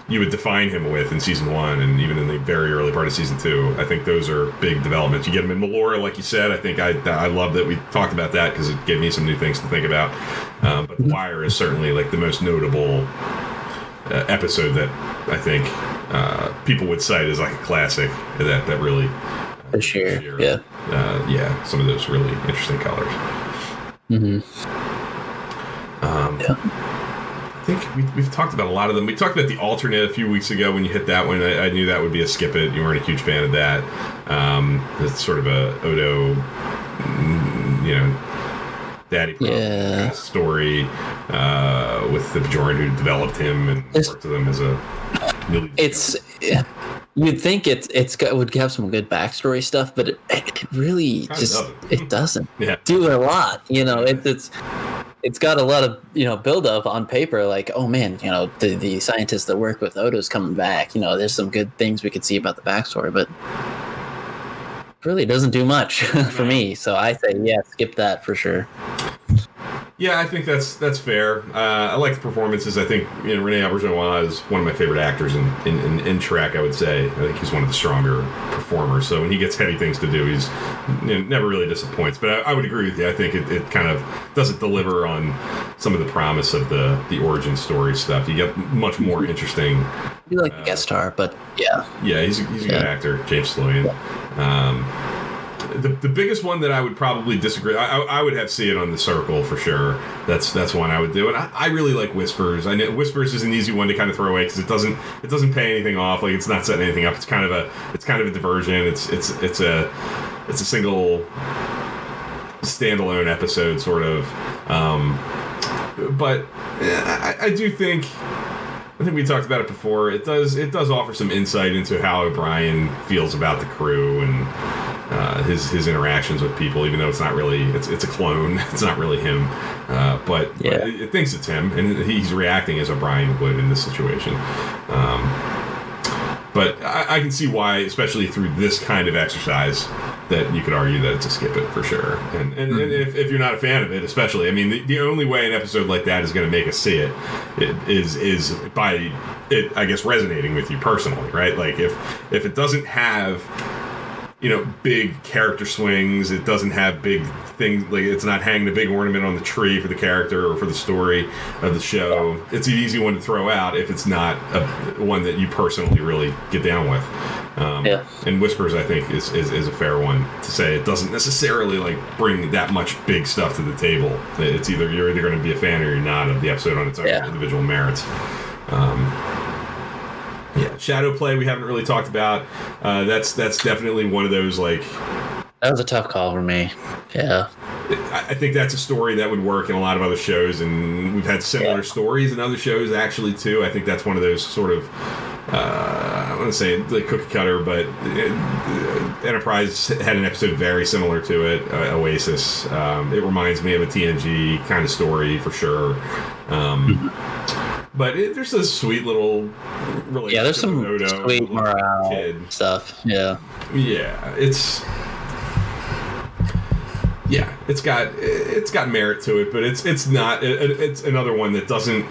you would define him with in season one and even in the very early part of season two. I think those are big developments. You get him in Melora, like you said. I think I I love that we talked about that because it gave me some new things to think about. Um, but The Wire is certainly like the most notable uh, episode that I think uh, people would cite as like a classic that that really Bashir, Bashir, yeah. uh, yeah some of those really interesting colors. hmm Um, Yeah. I think we, we've talked about a lot of them. We talked about the alternate a few weeks ago when you hit that one. I, I knew that would be a skip it. You weren't a huge fan of that. Um, it's sort of a Odo, you know, daddy problem Yeah. kind of story uh, with the Bajoran who developed him and It's- worked with him as a It's you'd think it's it's got would have some good backstory stuff, but it, it really just doesn't. it doesn't <laughs> yeah. do a lot. You know, it, it's it's got a lot of you know build up on paper. Like, oh man, you know, the the scientists that work with Odo's coming back. You know, there's some good things we could see about the backstory, but really doesn't do much <laughs> for me. So I say, yeah, skip that for sure. Yeah, I think that's that's fair. Uh, I like the performances. I think you know Rene Auberjonois is one of my favorite actors in, in, in, in Trek. I would say. I think he's one of the stronger performers. So when he gets heavy things to do, he's you know, never really disappoints. But I, I would agree with you. I think it, it kind of doesn't deliver on some of the promise of the the origin story stuff. You get much more <laughs> interesting. Do like the guest star, but yeah, Yeah, he's a, he's a good actor, James Sloyan. Um, the, the biggest one that I would probably disagree. I, I, I would have see it on the circle for sure. That's that's one I would do. And I, I really like Whispers. I know Whispers is an easy one to kind of throw away because it doesn't it doesn't pay anything off. Like it's not setting anything up. It's kind of a it's kind of a diversion. It's it's it's a it's a single standalone episode sort of. Um, but I, I do think I think we talked about it before. It does it does offer some insight into how O'Brien feels about the crew and uh, his his interactions with people, even though it's not really it's it's a clone. <laughs> It's not really him, uh, but, Yeah. but it, it thinks it's him, and he's reacting as O'Brien would in this situation. Um, but I, I can see why, especially through this kind of exercise, that you could argue that it's a skip it for sure. And and, and hmm. if, if you're not a fan of it, especially, I mean, the, the only way an episode like that is going to make us see it, it is is by it, I guess, resonating with you personally, right? Like if if it doesn't have you know big character swings it doesn't have big things like it's not hanging a big ornament on the tree for the character or for the story of the show it's an easy one to throw out if it's not a one that you personally really get down with um, Yeah. and whispers i think is, is, is a fair one to say it doesn't necessarily like bring that much big stuff to the table it's either you're either going to be a fan or you're not of the episode on its own Yeah. individual merits um, yeah, shadow play we haven't really talked about. Uh, that's that's definitely one of those like That was a tough call for me. Yeah. I think that's a story that would work in a lot of other shows, and we've had similar Yeah. stories in other shows actually too. I think that's one of those sort of uh, I want to say the cookie cutter, but uh, Enterprise had an episode very similar to it, uh, Oasis. Um, it reminds me of a TNG kind of story for sure. Um, but it, there's this sweet little relationship Yeah, there's some Odo, sweet morale kid. stuff. Yeah. Yeah, it's yeah, it's got it's got merit to it, but it's it's not it, it's another one that doesn't.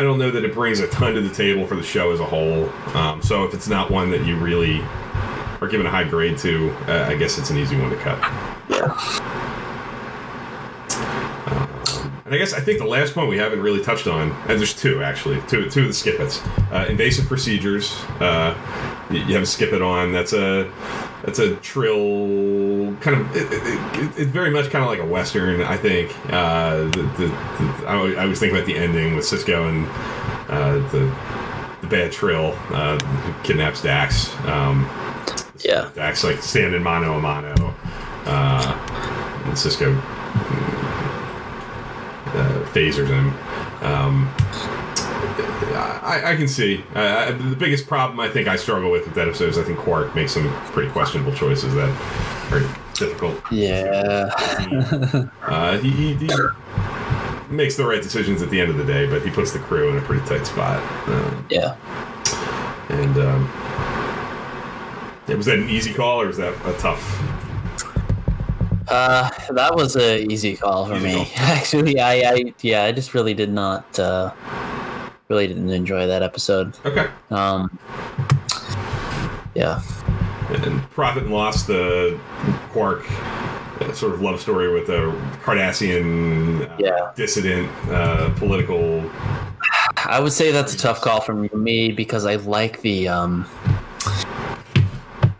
I, don't know that it brings a ton to the table for the show as a whole. Um, so if it's not one that you really are giving a high grade to, uh, I guess it's an easy one to cut. Um, and I guess I think the last point we haven't really touched on, and there's two actually, two two of the skip its. Uh, invasive procedures. Uh, you you have a skip it on. That's a that's a trill kind of. It, it, it, it's very much kind of like a western. I think. Uh, the, the, the, I, I was thinking about the ending with Sisko and uh, the the bad trill uh, kidnaps Dax. Um, Yeah. Dax like standing mano a mano. Uh, and Sisko phasers him. Um, I, I can see. Uh, the biggest problem I think I struggle with with that episode is I think Quark makes some pretty questionable choices that are difficult. Yeah. Uh, he, he, he makes the right decisions at the end of the day, but he puts the crew in a pretty tight spot. Um, yeah. and um, was that an easy call or was that a tough? Uh, that was an easy call for Easy me. call. <laughs> Actually, I, I, yeah, I just really did not, uh, really didn't enjoy that episode. Okay. Um, yeah. and Profit and Loss, the Quark uh, sort of love story with a Cardassian uh, Yeah. dissident uh, political. <sighs> I would say that's a tough call for me because I like the um,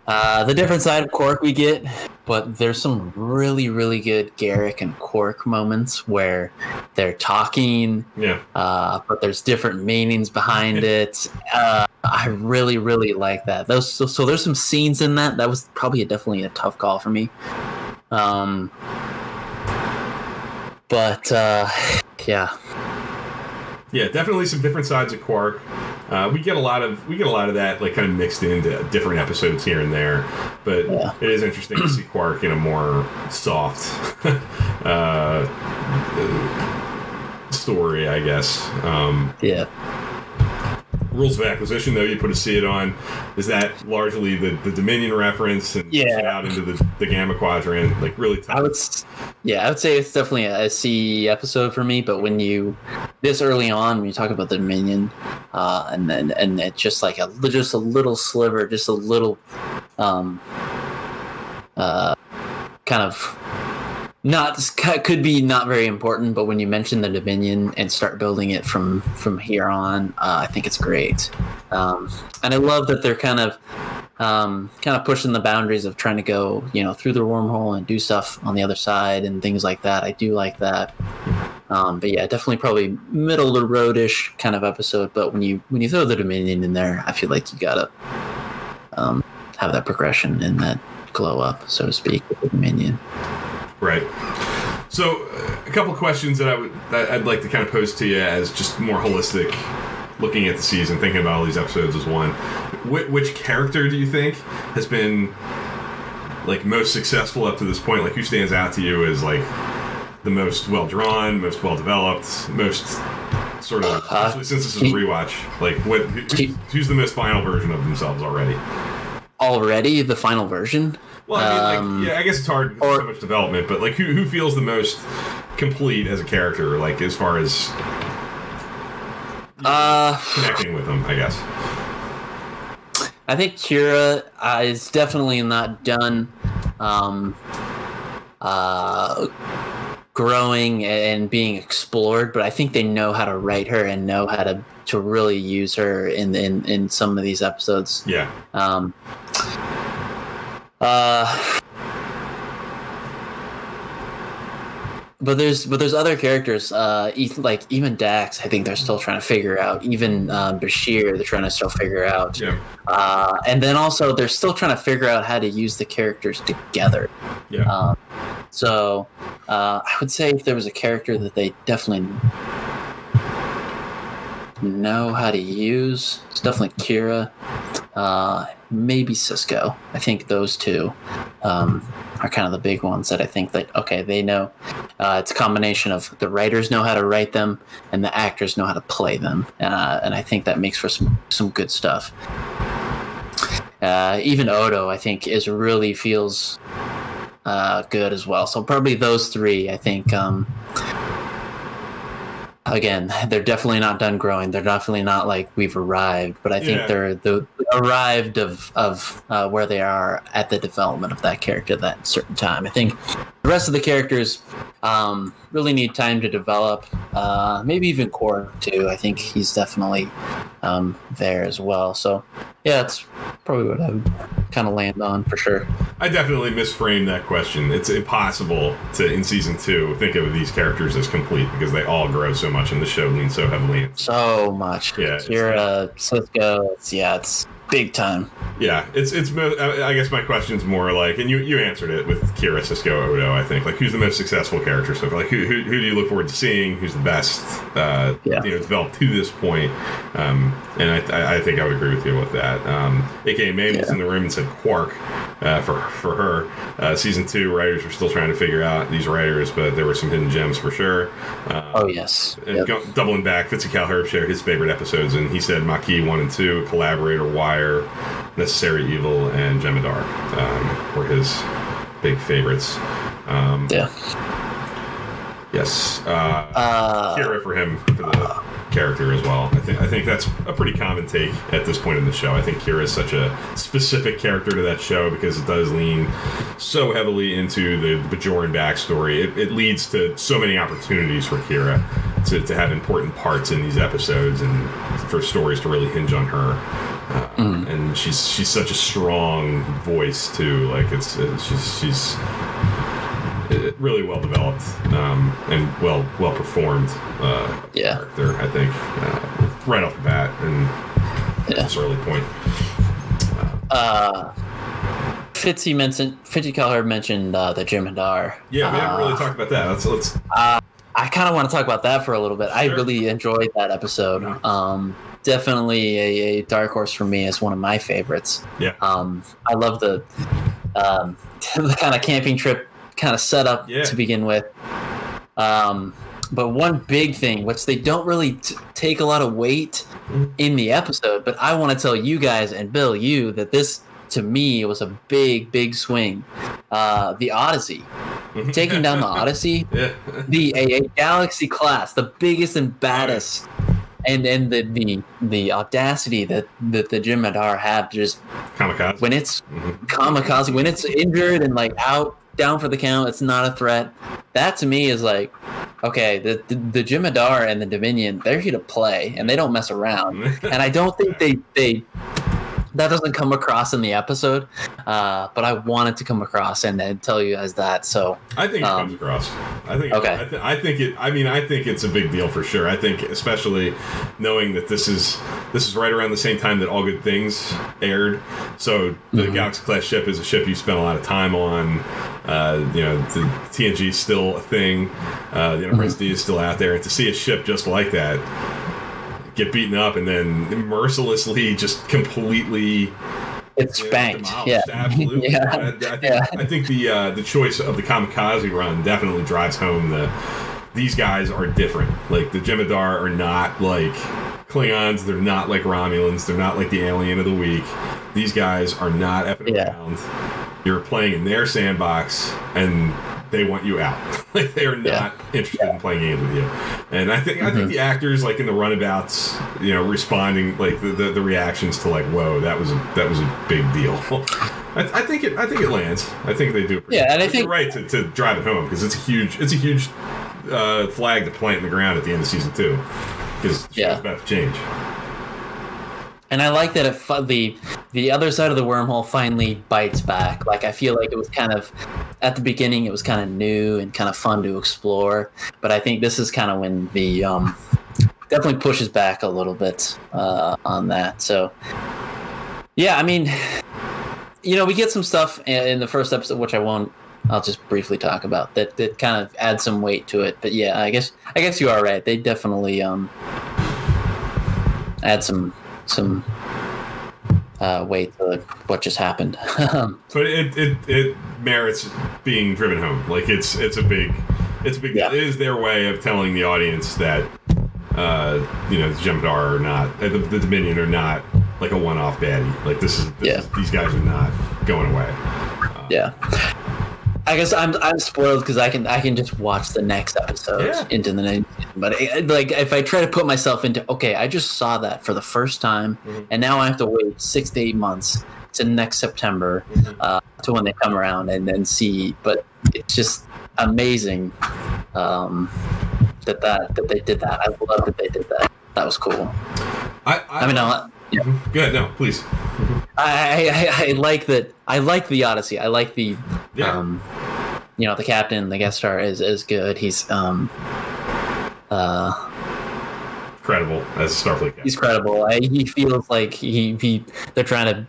uh, the different side of Quark we get, but there's some really really good Garak and Quark moments where they're talking, Yeah, uh, but there's different meanings behind it. Uh, I really really like that. Those so, so there's some scenes in that that was probably a, definitely a tough call for me. Um, but uh, yeah, yeah, definitely some different sides of Quark. Uh, we get a lot of we get a lot of that like kind of mixed into different episodes here and there, but Yeah. it is interesting to see Quark in a more soft <laughs> uh, story, I guess. Um, yeah. rules of acquisition though you put a see it on is that largely the, the dominion reference and Yeah. out into the, the gamma quadrant like really tough I would, yeah, I would say it's definitely a, episode for me. But when you this early on, when you talk about the Dominion, uh, and then and it's just like a just a little sliver, just a little, um, uh, kind of not could be not very important. But when you mention the Dominion and start building it from from here on, uh, I think it's great. Um, and I love that they're kind of um, kind of pushing the boundaries of trying to go, you know, through the wormhole and do stuff on the other side and things like that. I do like that. Um, but yeah, definitely probably middle of the roadish kind of episode. But when you when you throw the Dominion in there, I feel like you gotta um, have that progression and that glow up, so to speak, with the Dominion. Right. So, a couple questions that I would that I'd like to kind of pose to you as just more holistic, looking at the season, thinking about all these episodes as one. Which, which character do you think has been like most successful up to this point? Like, who stands out to you as like the most well drawn, most well developed, most sort of Uh, since this is a rewatch? Like, what who, who's, who's the most final version of themselves already? Already the final version. Well, I mean, Um, like, yeah, I guess it's hard or- so much development, but like, who who feels the most complete as a character? Like, as far as Uh, connecting with them, I guess. I think Kira uh, is definitely not done um, uh, growing and being explored, but I think they know how to write her and know how to, to really use her in, in, in some of these episodes. Yeah, Um, uh, but there's but there's other characters, uh, like even Dax. I think they're still trying to figure out. Even um, Bashir, they're trying to still figure out. yeah, Uh, and then also they're still trying to figure out how to use the characters together. yeah. Um, so uh, I would say if there was a character that they definitely know how to use, it's definitely Kira. Uh, maybe Sisko. I think those two um, are kind of the big ones that I think that okay they know. Uh, it's a combination of the writers know how to write them and the actors know how to play them, uh, and I think that makes for some some good stuff. Uh, even Odo, I think, is really feels uh, good as well. So probably those three. I think. Um, again, they're definitely not done growing. They're definitely not like we've arrived, but I think Yeah. they're the arrived of of uh, where they are at the development of that character at that certain time. I think the rest of the characters um, really need time to develop. Uh, maybe even Core too. I think he's definitely um, there as well. So yeah, that's probably what I would kind of land on for sure. I definitely misframed that question. It's impossible to in season two think of these characters as complete because they all grow so much, and the show leans so heavily. So much. Yeah, Kira, Sisko. It's, yeah, it's big time. Yeah, it's it's. I guess my question's more like, and you you answered it with Kira, Sisko, Odo. I think like who's the most successful character so far? Like who who, who do you look forward to seeing? Who's the best? Uh, Yeah. You know, developed to this point. Um, and I, I, think I would agree with you with that. Um, AKA was Yeah. in the room and said Quark uh, for for her. Uh, season two writers were still trying to figure out these writers, but there were some hidden gems for sure. Uh, Oh yes. and Yep. go, doubling back, Fitzy Calherb shared his favorite episodes, and he said Maquis 1 and 2, Collaborator, Wire, Necessary Evil, and Jem'Hadar um, were his big favorites. Um, Yeah. Yes. Uh, Uh, Kira for him for the character as well. I think I think that's a pretty common take at this point in the show. I think Kira is such a specific character to that show because it does lean so heavily into the Bajoran backstory. It, it leads to so many opportunities for Kira to, to have important parts in these episodes and for stories to really hinge on her. Uh, And she's she's such a strong voice too. Like it's, it's she's she's uh, really well developed um, and well well performed uh, Yeah. character. I think uh, right off the bat and at Yeah. this early point. uh, Fitzy mentioned Fitzy Calher mentioned uh, the Jem'Hadar. Yeah, we haven't really Uh, talked about that. Let's let's I kind of want to talk about that for a little bit. I really enjoyed that episode. Um, definitely a, a dark horse for me as one of my favorites. Yeah. Um, I love the um, <laughs> the kind of camping trip kind of setup Yeah. to begin with. Um, but one big thing, which they don't really t- take a lot of weight Mhm. in the episode, but I want to tell you guys and Bill, you that this to me was a big, big swing. Uh, the Odyssey, taking down the <laughs> Odyssey yeah. the a, a galaxy class, the biggest and baddest, and and the the the audacity that that the Jem'Hadar have to just Kamikaze. when it's Mhm. kamikaze, when it's injured and like out down for the count, it's not a threat. That to me is like, okay, the the, the Jem'Hadar and the Dominion, they're here to play and they don't mess around. <laughs> And I don't think they they that doesn't come across in the episode, uh, but I wanted to come across and, and tell you guys that. So I think it Um, comes across. I think. okay. I, th- I think it. I mean, I think it's a big deal for sure. I think, especially knowing that this is this is right around the same time that All Good Things aired. So the Mhm. Galaxy class ship is a ship you spent a lot of time on. Uh, you know, the TNG is still a thing. Uh, the Enterprise D is still out there, and to see a ship just like that get beaten up and then mercilessly just completely it's spanked. Yeah. absolutely. <laughs> Yeah. I, I think, Yeah. I think the uh, the choice of the kamikaze run definitely drives home the these guys are different. Like the Jem'Hadar are not like Klingons. They're not like Romulans. They're not like the alien of the week. These guys are not effing Yeah. around. You're playing in their sandbox, and they want you out. <laughs> like they are not Yeah. interested in playing games with you. And I think I think the actors like in the runabouts, you know, responding like the, the, the reactions to like, whoa, that was a that was a big deal. <laughs> I, I think it I think it lands. I think they do. pretty Yeah, and I think- you're right to, to drive it home because it's a huge it's a huge uh, flag to plant in the ground at the end of season two because Yeah. it's about to change. And I like that it the the other side of the wormhole finally bites back. Like I feel like it was kind of at the beginning it was kind of new and kind of fun to explore, but I think this is kind of when the um, definitely pushes back a little bit uh, on that. So yeah, I mean, you know, we get some stuff in in the first episode which I won't. I'll just briefly talk about that. That kind of adds some weight to it. But yeah, I guess I guess you are right. They definitely um, add some some uh, weight to what just happened. <laughs> But it, it it merits being driven home. Like it's it's a big it's a big Yeah. it is their way of telling the audience that uh you know the Jem'Hadar are not uh, the, the Dominion are not like a one off baddie. Like this is, this Yeah. is these guys are not going away. yeah. I guess I'm I'm spoiled because I can I can just watch the next episode Yeah. into the next. But it, like if I try to put myself into okay, I just saw that for the first time, Mhm. and now I have to wait six to eight months to next September uh, to when they come around and then see. But it's just amazing um, that that that they did that. I love that they did that. That was cool. I I, I mean, I, yeah. go ahead. No, please. I, I, I like that. I like the Odyssey. I like the, Yeah. um, you know, the captain, the guest star is is good. He's um, uh, Credible as a Starfleet guy. he's credible. I, he feels like he, he they're trying to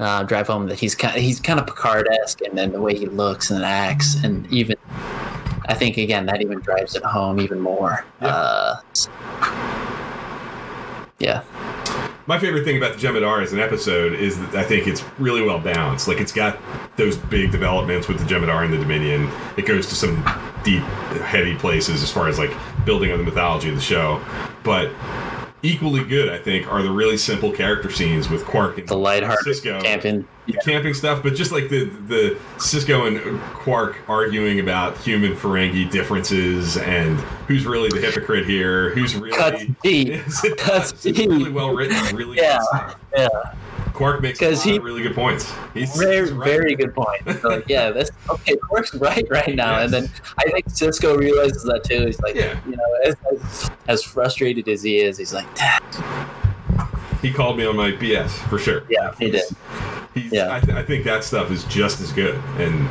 uh, drive home that he's kind he's kind of Picard esque, and then the way he looks and acts, and even I think again that even drives it home even more. Yeah. Uh, yeah, My favorite thing about the Jem'Hadar as an episode is that I think it's really well balanced. Like it's got those big developments with the Jem'Hadar and the Dominion. It goes to some deep, heavy places as far as like building on the mythology of the show. But equally good, I think, are the really simple character scenes with Quark and the lighthearted Sisko. camping. the camping stuff, but just like the the Sisko and Quark arguing about human Ferengi differences and who's really the hypocrite here, who's really Cuts deep. <laughs> Cuts deep. really well written, really Yeah. Yeah. Quark makes a he- really good points. He's, Very, he's right. very good point. <laughs> So, like, yeah, this okay works right right now. And then I think Sisko realizes that too. He's like, Yeah. you know, as, as, as frustrated as he is, he's like, "Dad." He called me on my BS for sure. Yeah, he did. He's, Yeah. I, th- I think that stuff is just as good, and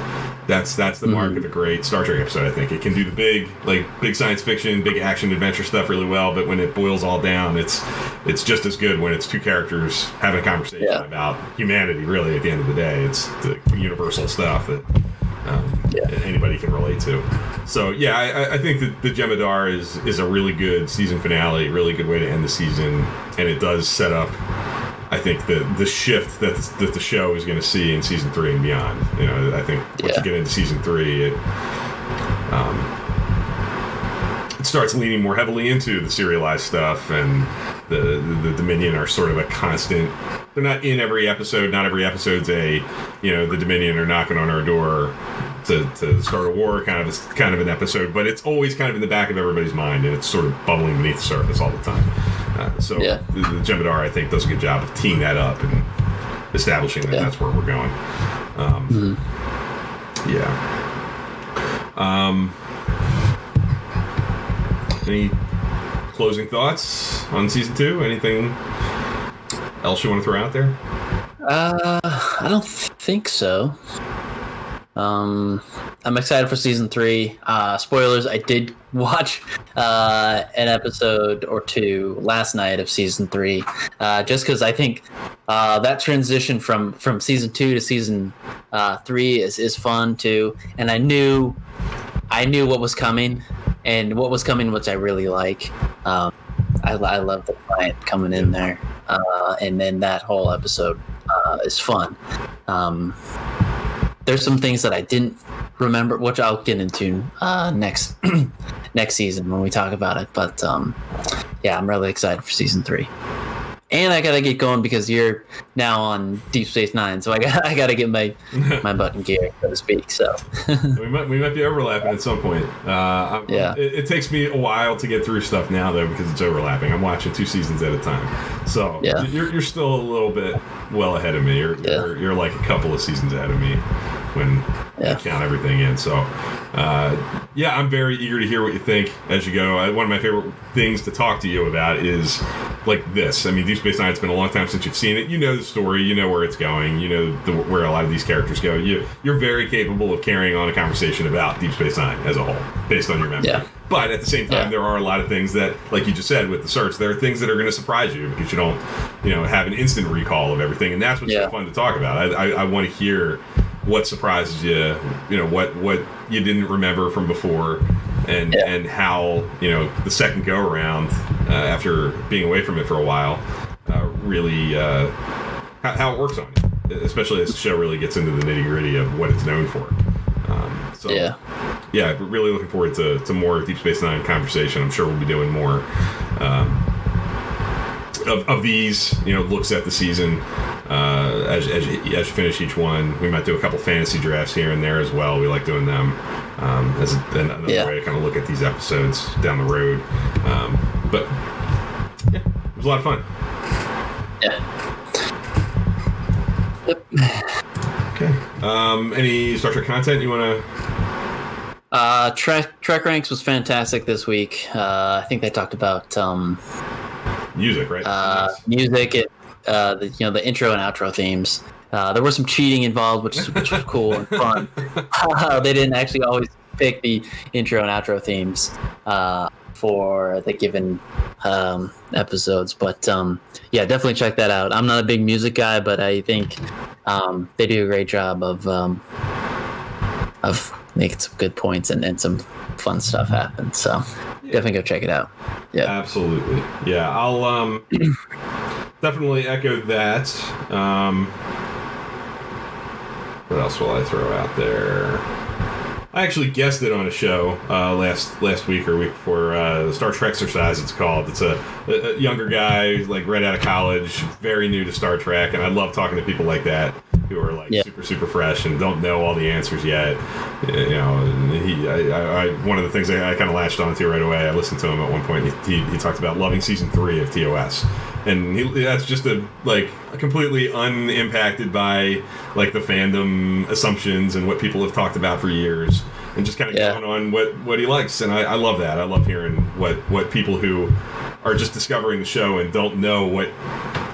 that's that's the mark Mhm. of a great Star Trek episode. I think it can do the big, like big science fiction, big action adventure stuff really well, but when it boils all down, it's it's just as good when it's two characters having a conversation Yeah. about humanity. Really, at the end of the day, it's the universal stuff that um, Yeah. anybody can relate to. So yeah, I, I- I think that the Jem'Hadar is is a really good season finale, really good way to end the season, and it does set up. I think the the shift that that the show is going to see in season three and beyond. You know, I think once Yeah. you get into season three, it um, it starts leaning more heavily into the serialized stuff, and the, the the Dominion are sort of a constant. They're not in every episode. Not every episode's a you know the Dominion are knocking on our door to, to start a war kind of kind of an episode, but it's always kind of in the back of everybody's mind, and it's sort of bubbling beneath the surface all the time. Uh, so Yeah. the, the Jem'Hadar, I think, does a good job of teeing that up and establishing that Yeah. that's where we're going. Um, Mhm. Yeah. Um, any closing thoughts on season two? Anything else you want to throw out there? Uh, I don't think so. Um, I'm excited for season three. Uh, spoilers: I did <laughs> watch uh, an episode or two last night of season three, uh, just because I think uh, that transition from from season two to season uh, three is is fun too. And I knew I knew what was coming, and what was coming, which I really like. Um, I, I love the client coming in there, uh, and then that whole episode is fun. Um, there's some things that I didn't remember, which I'll get into uh, next <clears throat> next season when we talk about it. But um, yeah, I'm really excited for season three. And I gotta get going because you're now on Deep Space Nine, so I got I gotta get my <laughs> my button gear, so to speak. So <laughs> we might we might be overlapping at some point. Uh, yeah, it, it, takes me a while to get through stuff now though because it's overlapping. I'm watching two seasons at a time, so yeah. you're, you're still a little bit well ahead of me. You're, yeah. you're, you're like a couple of seasons ahead of me when yeah. you count everything in. So, uh, yeah, I'm very eager to hear what you think as you go. one of my favorite things to talk to you about is like this. I mean, Deep Space Nine. It's been a long time since you've seen it. You know the story. You know where it's going. You know the, where a lot of these characters go. You you're very capable of carrying on a conversation about Deep Space Nine as a whole, based on your memory. Yeah. But at the same time, yeah. there are a lot of things that, like you just said with the search, there are things that are going to surprise you because you don't, you know, have an instant recall of everything, and that's what's yeah. so fun to talk about. I, I, I want to hear what surprises you, you know, what what you didn't remember from before, and yeah. and how you know the second go around uh, after being away from it for a while, uh, really uh, how, how, it works on you, especially as the show really gets into the nitty gritty of what it's known for. Um, so yeah, yeah, really looking forward to, to more Deep Space Nine conversation. I'm sure we'll be doing more. Um, of, of these, you know, looks at the season uh, as, as, you, as you finish each one. We might do a couple fantasy drafts here and there as well. We like doing them um, as a, another yeah. way to kind of look at these episodes down the road. Um, but yeah, it was a lot of fun. Yeah. Yep. Okay. Um, any Star Trek content you want to? Uh, Trek Trek Ranks was fantastic this week. Uh, I think they talked about um, music, right? Uh, music, it, uh, the, you know, the intro and outro themes. Uh, there was some cheating involved, which, which was cool and fun. <laughs> they didn't actually always pick the intro and outro themes uh, for the given um, episodes, but um, yeah, definitely check that out. I'm not a big music guy, but I think um, they do a great job of um, of making some good points and, and some fun stuff happen. So definitely go check it out. Yeah, absolutely. Yeah, I'll um, <clears throat> definitely echo that. Um, what else will I throw out there? I actually guessed it on a show uh, last last week or week before uh, the Star Trek exercise. It's called. It's a, a, younger guy, like right out of college, very new to Star Trek, and I love talking to people like that who are like yeah. super super fresh and don't know all the answers yet. You know, he I, I one of the things I, I kind of latched onto right away. I listened to him at one point. He, he, he talked about loving season three of TOS and he, that's just a like completely unimpacted by like the fandom assumptions and what people have talked about for years and just kind of yeah. going on what what he likes and I, I love that i love hearing what what people who are just discovering the show and don't know what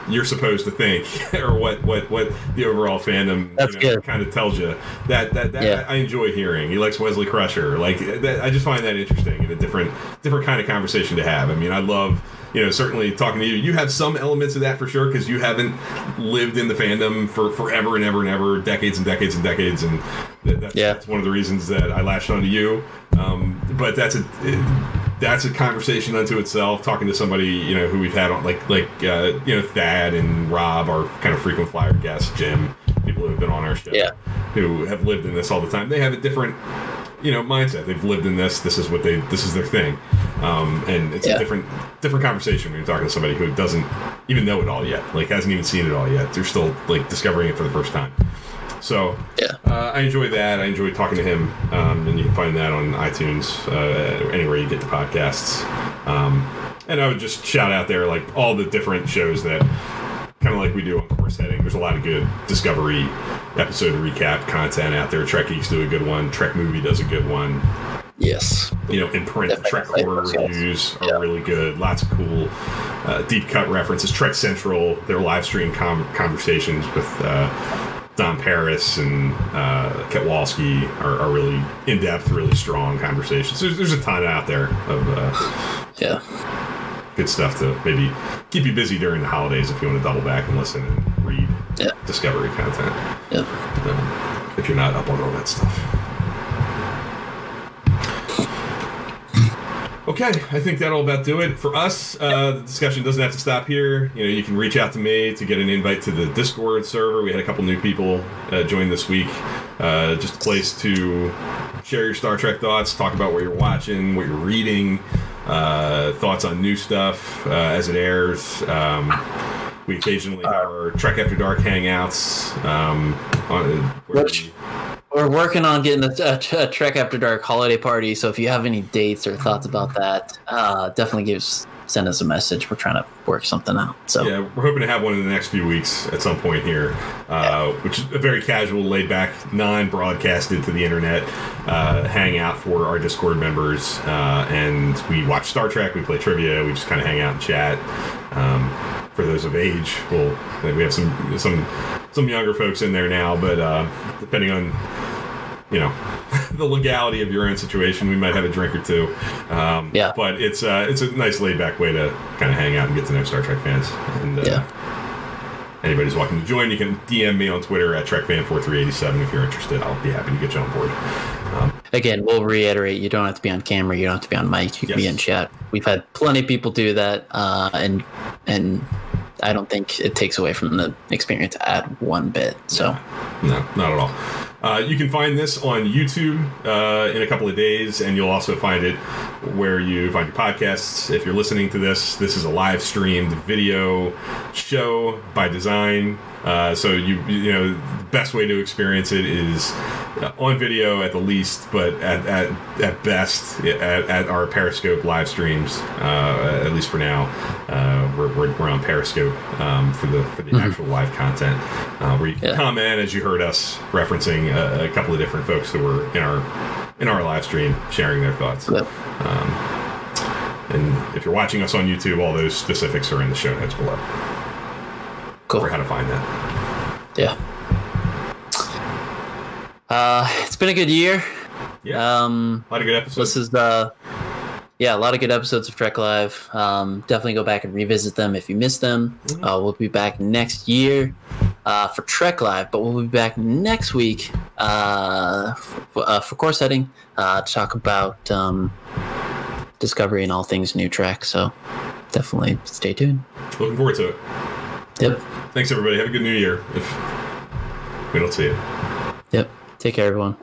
you're supposed to think <laughs> or what what what the overall fandom you know, kind of tells you that that, that yeah. I, enjoy hearing he likes wesley crusher like that, i just find that interesting and a different different kind of conversation to have i mean i love you know, certainly talking to you, you have some elements of that for sure because you haven't lived in the fandom for forever and ever and ever, decades and decades and decades, and that's, yeah. that's one of the reasons that I latched onto you. Um, but that's a it, that's a conversation unto itself. Talking to somebody you know who we've had on like like uh, you know Thad and Rob, are kind of frequent flyer guests, Jim, people who have been on our show, yeah. who have lived in this all the time. They have a different you know mindset. They've lived in this. This is what they. This is their thing. Um, and it's yeah. a different different conversation when you're talking to somebody who doesn't even know it all yet. Like hasn't even seen it all yet. They're still like discovering it for the first time. So yeah, uh, I enjoy that. I enjoy talking to him, um, and you can find that on iTunes, uh, anywhere you get the podcasts. Um, and I would just shout out there like all the different shows that kind of like we do on course heading. There's a lot of good Discovery episode recap content out there. Trek Geeks do a good one. Trek Movie does a good one. Yes. You know, in print, Definitely Trek horror reviews are Yeah. really good. Lots of cool uh, deep cut references. Trek Central, their live stream com- conversations with uh, Don Paris and uh, Ketwalski are, are really in depth, really strong conversations. There's, there's a ton out there of uh, Yeah. good stuff to maybe keep you busy during the holidays if you want to double back and listen and read Yeah. Discovery content. Yeah. Um, if you're not up on all that stuff. Okay, I think that'll about do it for us. Uh, the discussion doesn't have to stop here. You know, you can reach out to me to get an invite to the Discord server. We had a couple new people uh, join this week. Uh, just a place to share your Star Trek thoughts, talk about what you're watching, what you're reading, uh, thoughts on new stuff uh, as it airs. Um, we occasionally have our Trek After Dark hangouts. Um, on, Which- We're working on getting a, a, a Trek After Dark holiday party. So if you have any dates or thoughts about that, uh, definitely give us, send us a message. We're trying to work something out. So Yeah, we're hoping to have one in the next few weeks at some point here, uh, which is a very casual, laid back, non broadcasted to the internet uh, hangout for our Discord members. Uh, and we watch Star Trek, we play trivia, we just kind of hang out and chat. Um, for those of age, well, we have some some some younger folks in there now, but uh, depending on you know <laughs> the legality of your own situation, we might have a drink or two. Um, Yeah. But it's uh, it's a nice laid back way to kind of hang out and get to know Star Trek fans. And uh, Yeah. anybody's welcome to join. You can DM me on Twitter at TrekFan4387 if you're interested. I'll be happy to get you on board. Um, again, we'll reiterate: you don't have to be on camera, you don't have to be on mic, you can be in chat. We've had plenty of people do that, uh, and and I don't think it takes away from the experience add one bit. So No, not at all. Uh, you can find this on YouTube uh, in a couple of days, and you'll also find it where you find your podcasts. If you're listening to this, this is a live streamed video show by design. Uh, so you you know the best way to experience it is uh, on video at the least, but at at, at best at, at our Periscope live streams. Uh, at least for now, uh, we're, we're, we're on Periscope um, for the for the actual live content, uh, where you can Yeah. comment as you heard us referencing a, a couple of different folks who were in our in our live stream sharing their thoughts. Yep. And if you're watching us on YouTube, all those specifics are in the show notes below cool. for how to find that. Yeah. Uh, it's been a good year. Yeah, Um, a lot of good episodes. this is the yeah, a lot of good episodes of Trek Live. Um, definitely go back and revisit them if you missed them. Uh, we'll be back next year uh, for Trek Live, but we'll be back next week uh, for, uh, for course heading uh, to talk about um, Discovery and all things new Trek. So definitely stay tuned. Looking forward to it. Yep. Thanks, everybody. Have a good new year. If we don't see you. Yep. Take care, everyone.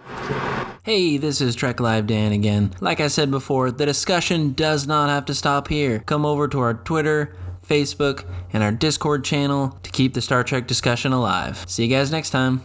Hey, this is Trek Live Dan again. Like I said before, the discussion does not have to stop here. Come over to our Twitter, Facebook, and our Discord channel to keep the Star Trek discussion alive. See you guys next time.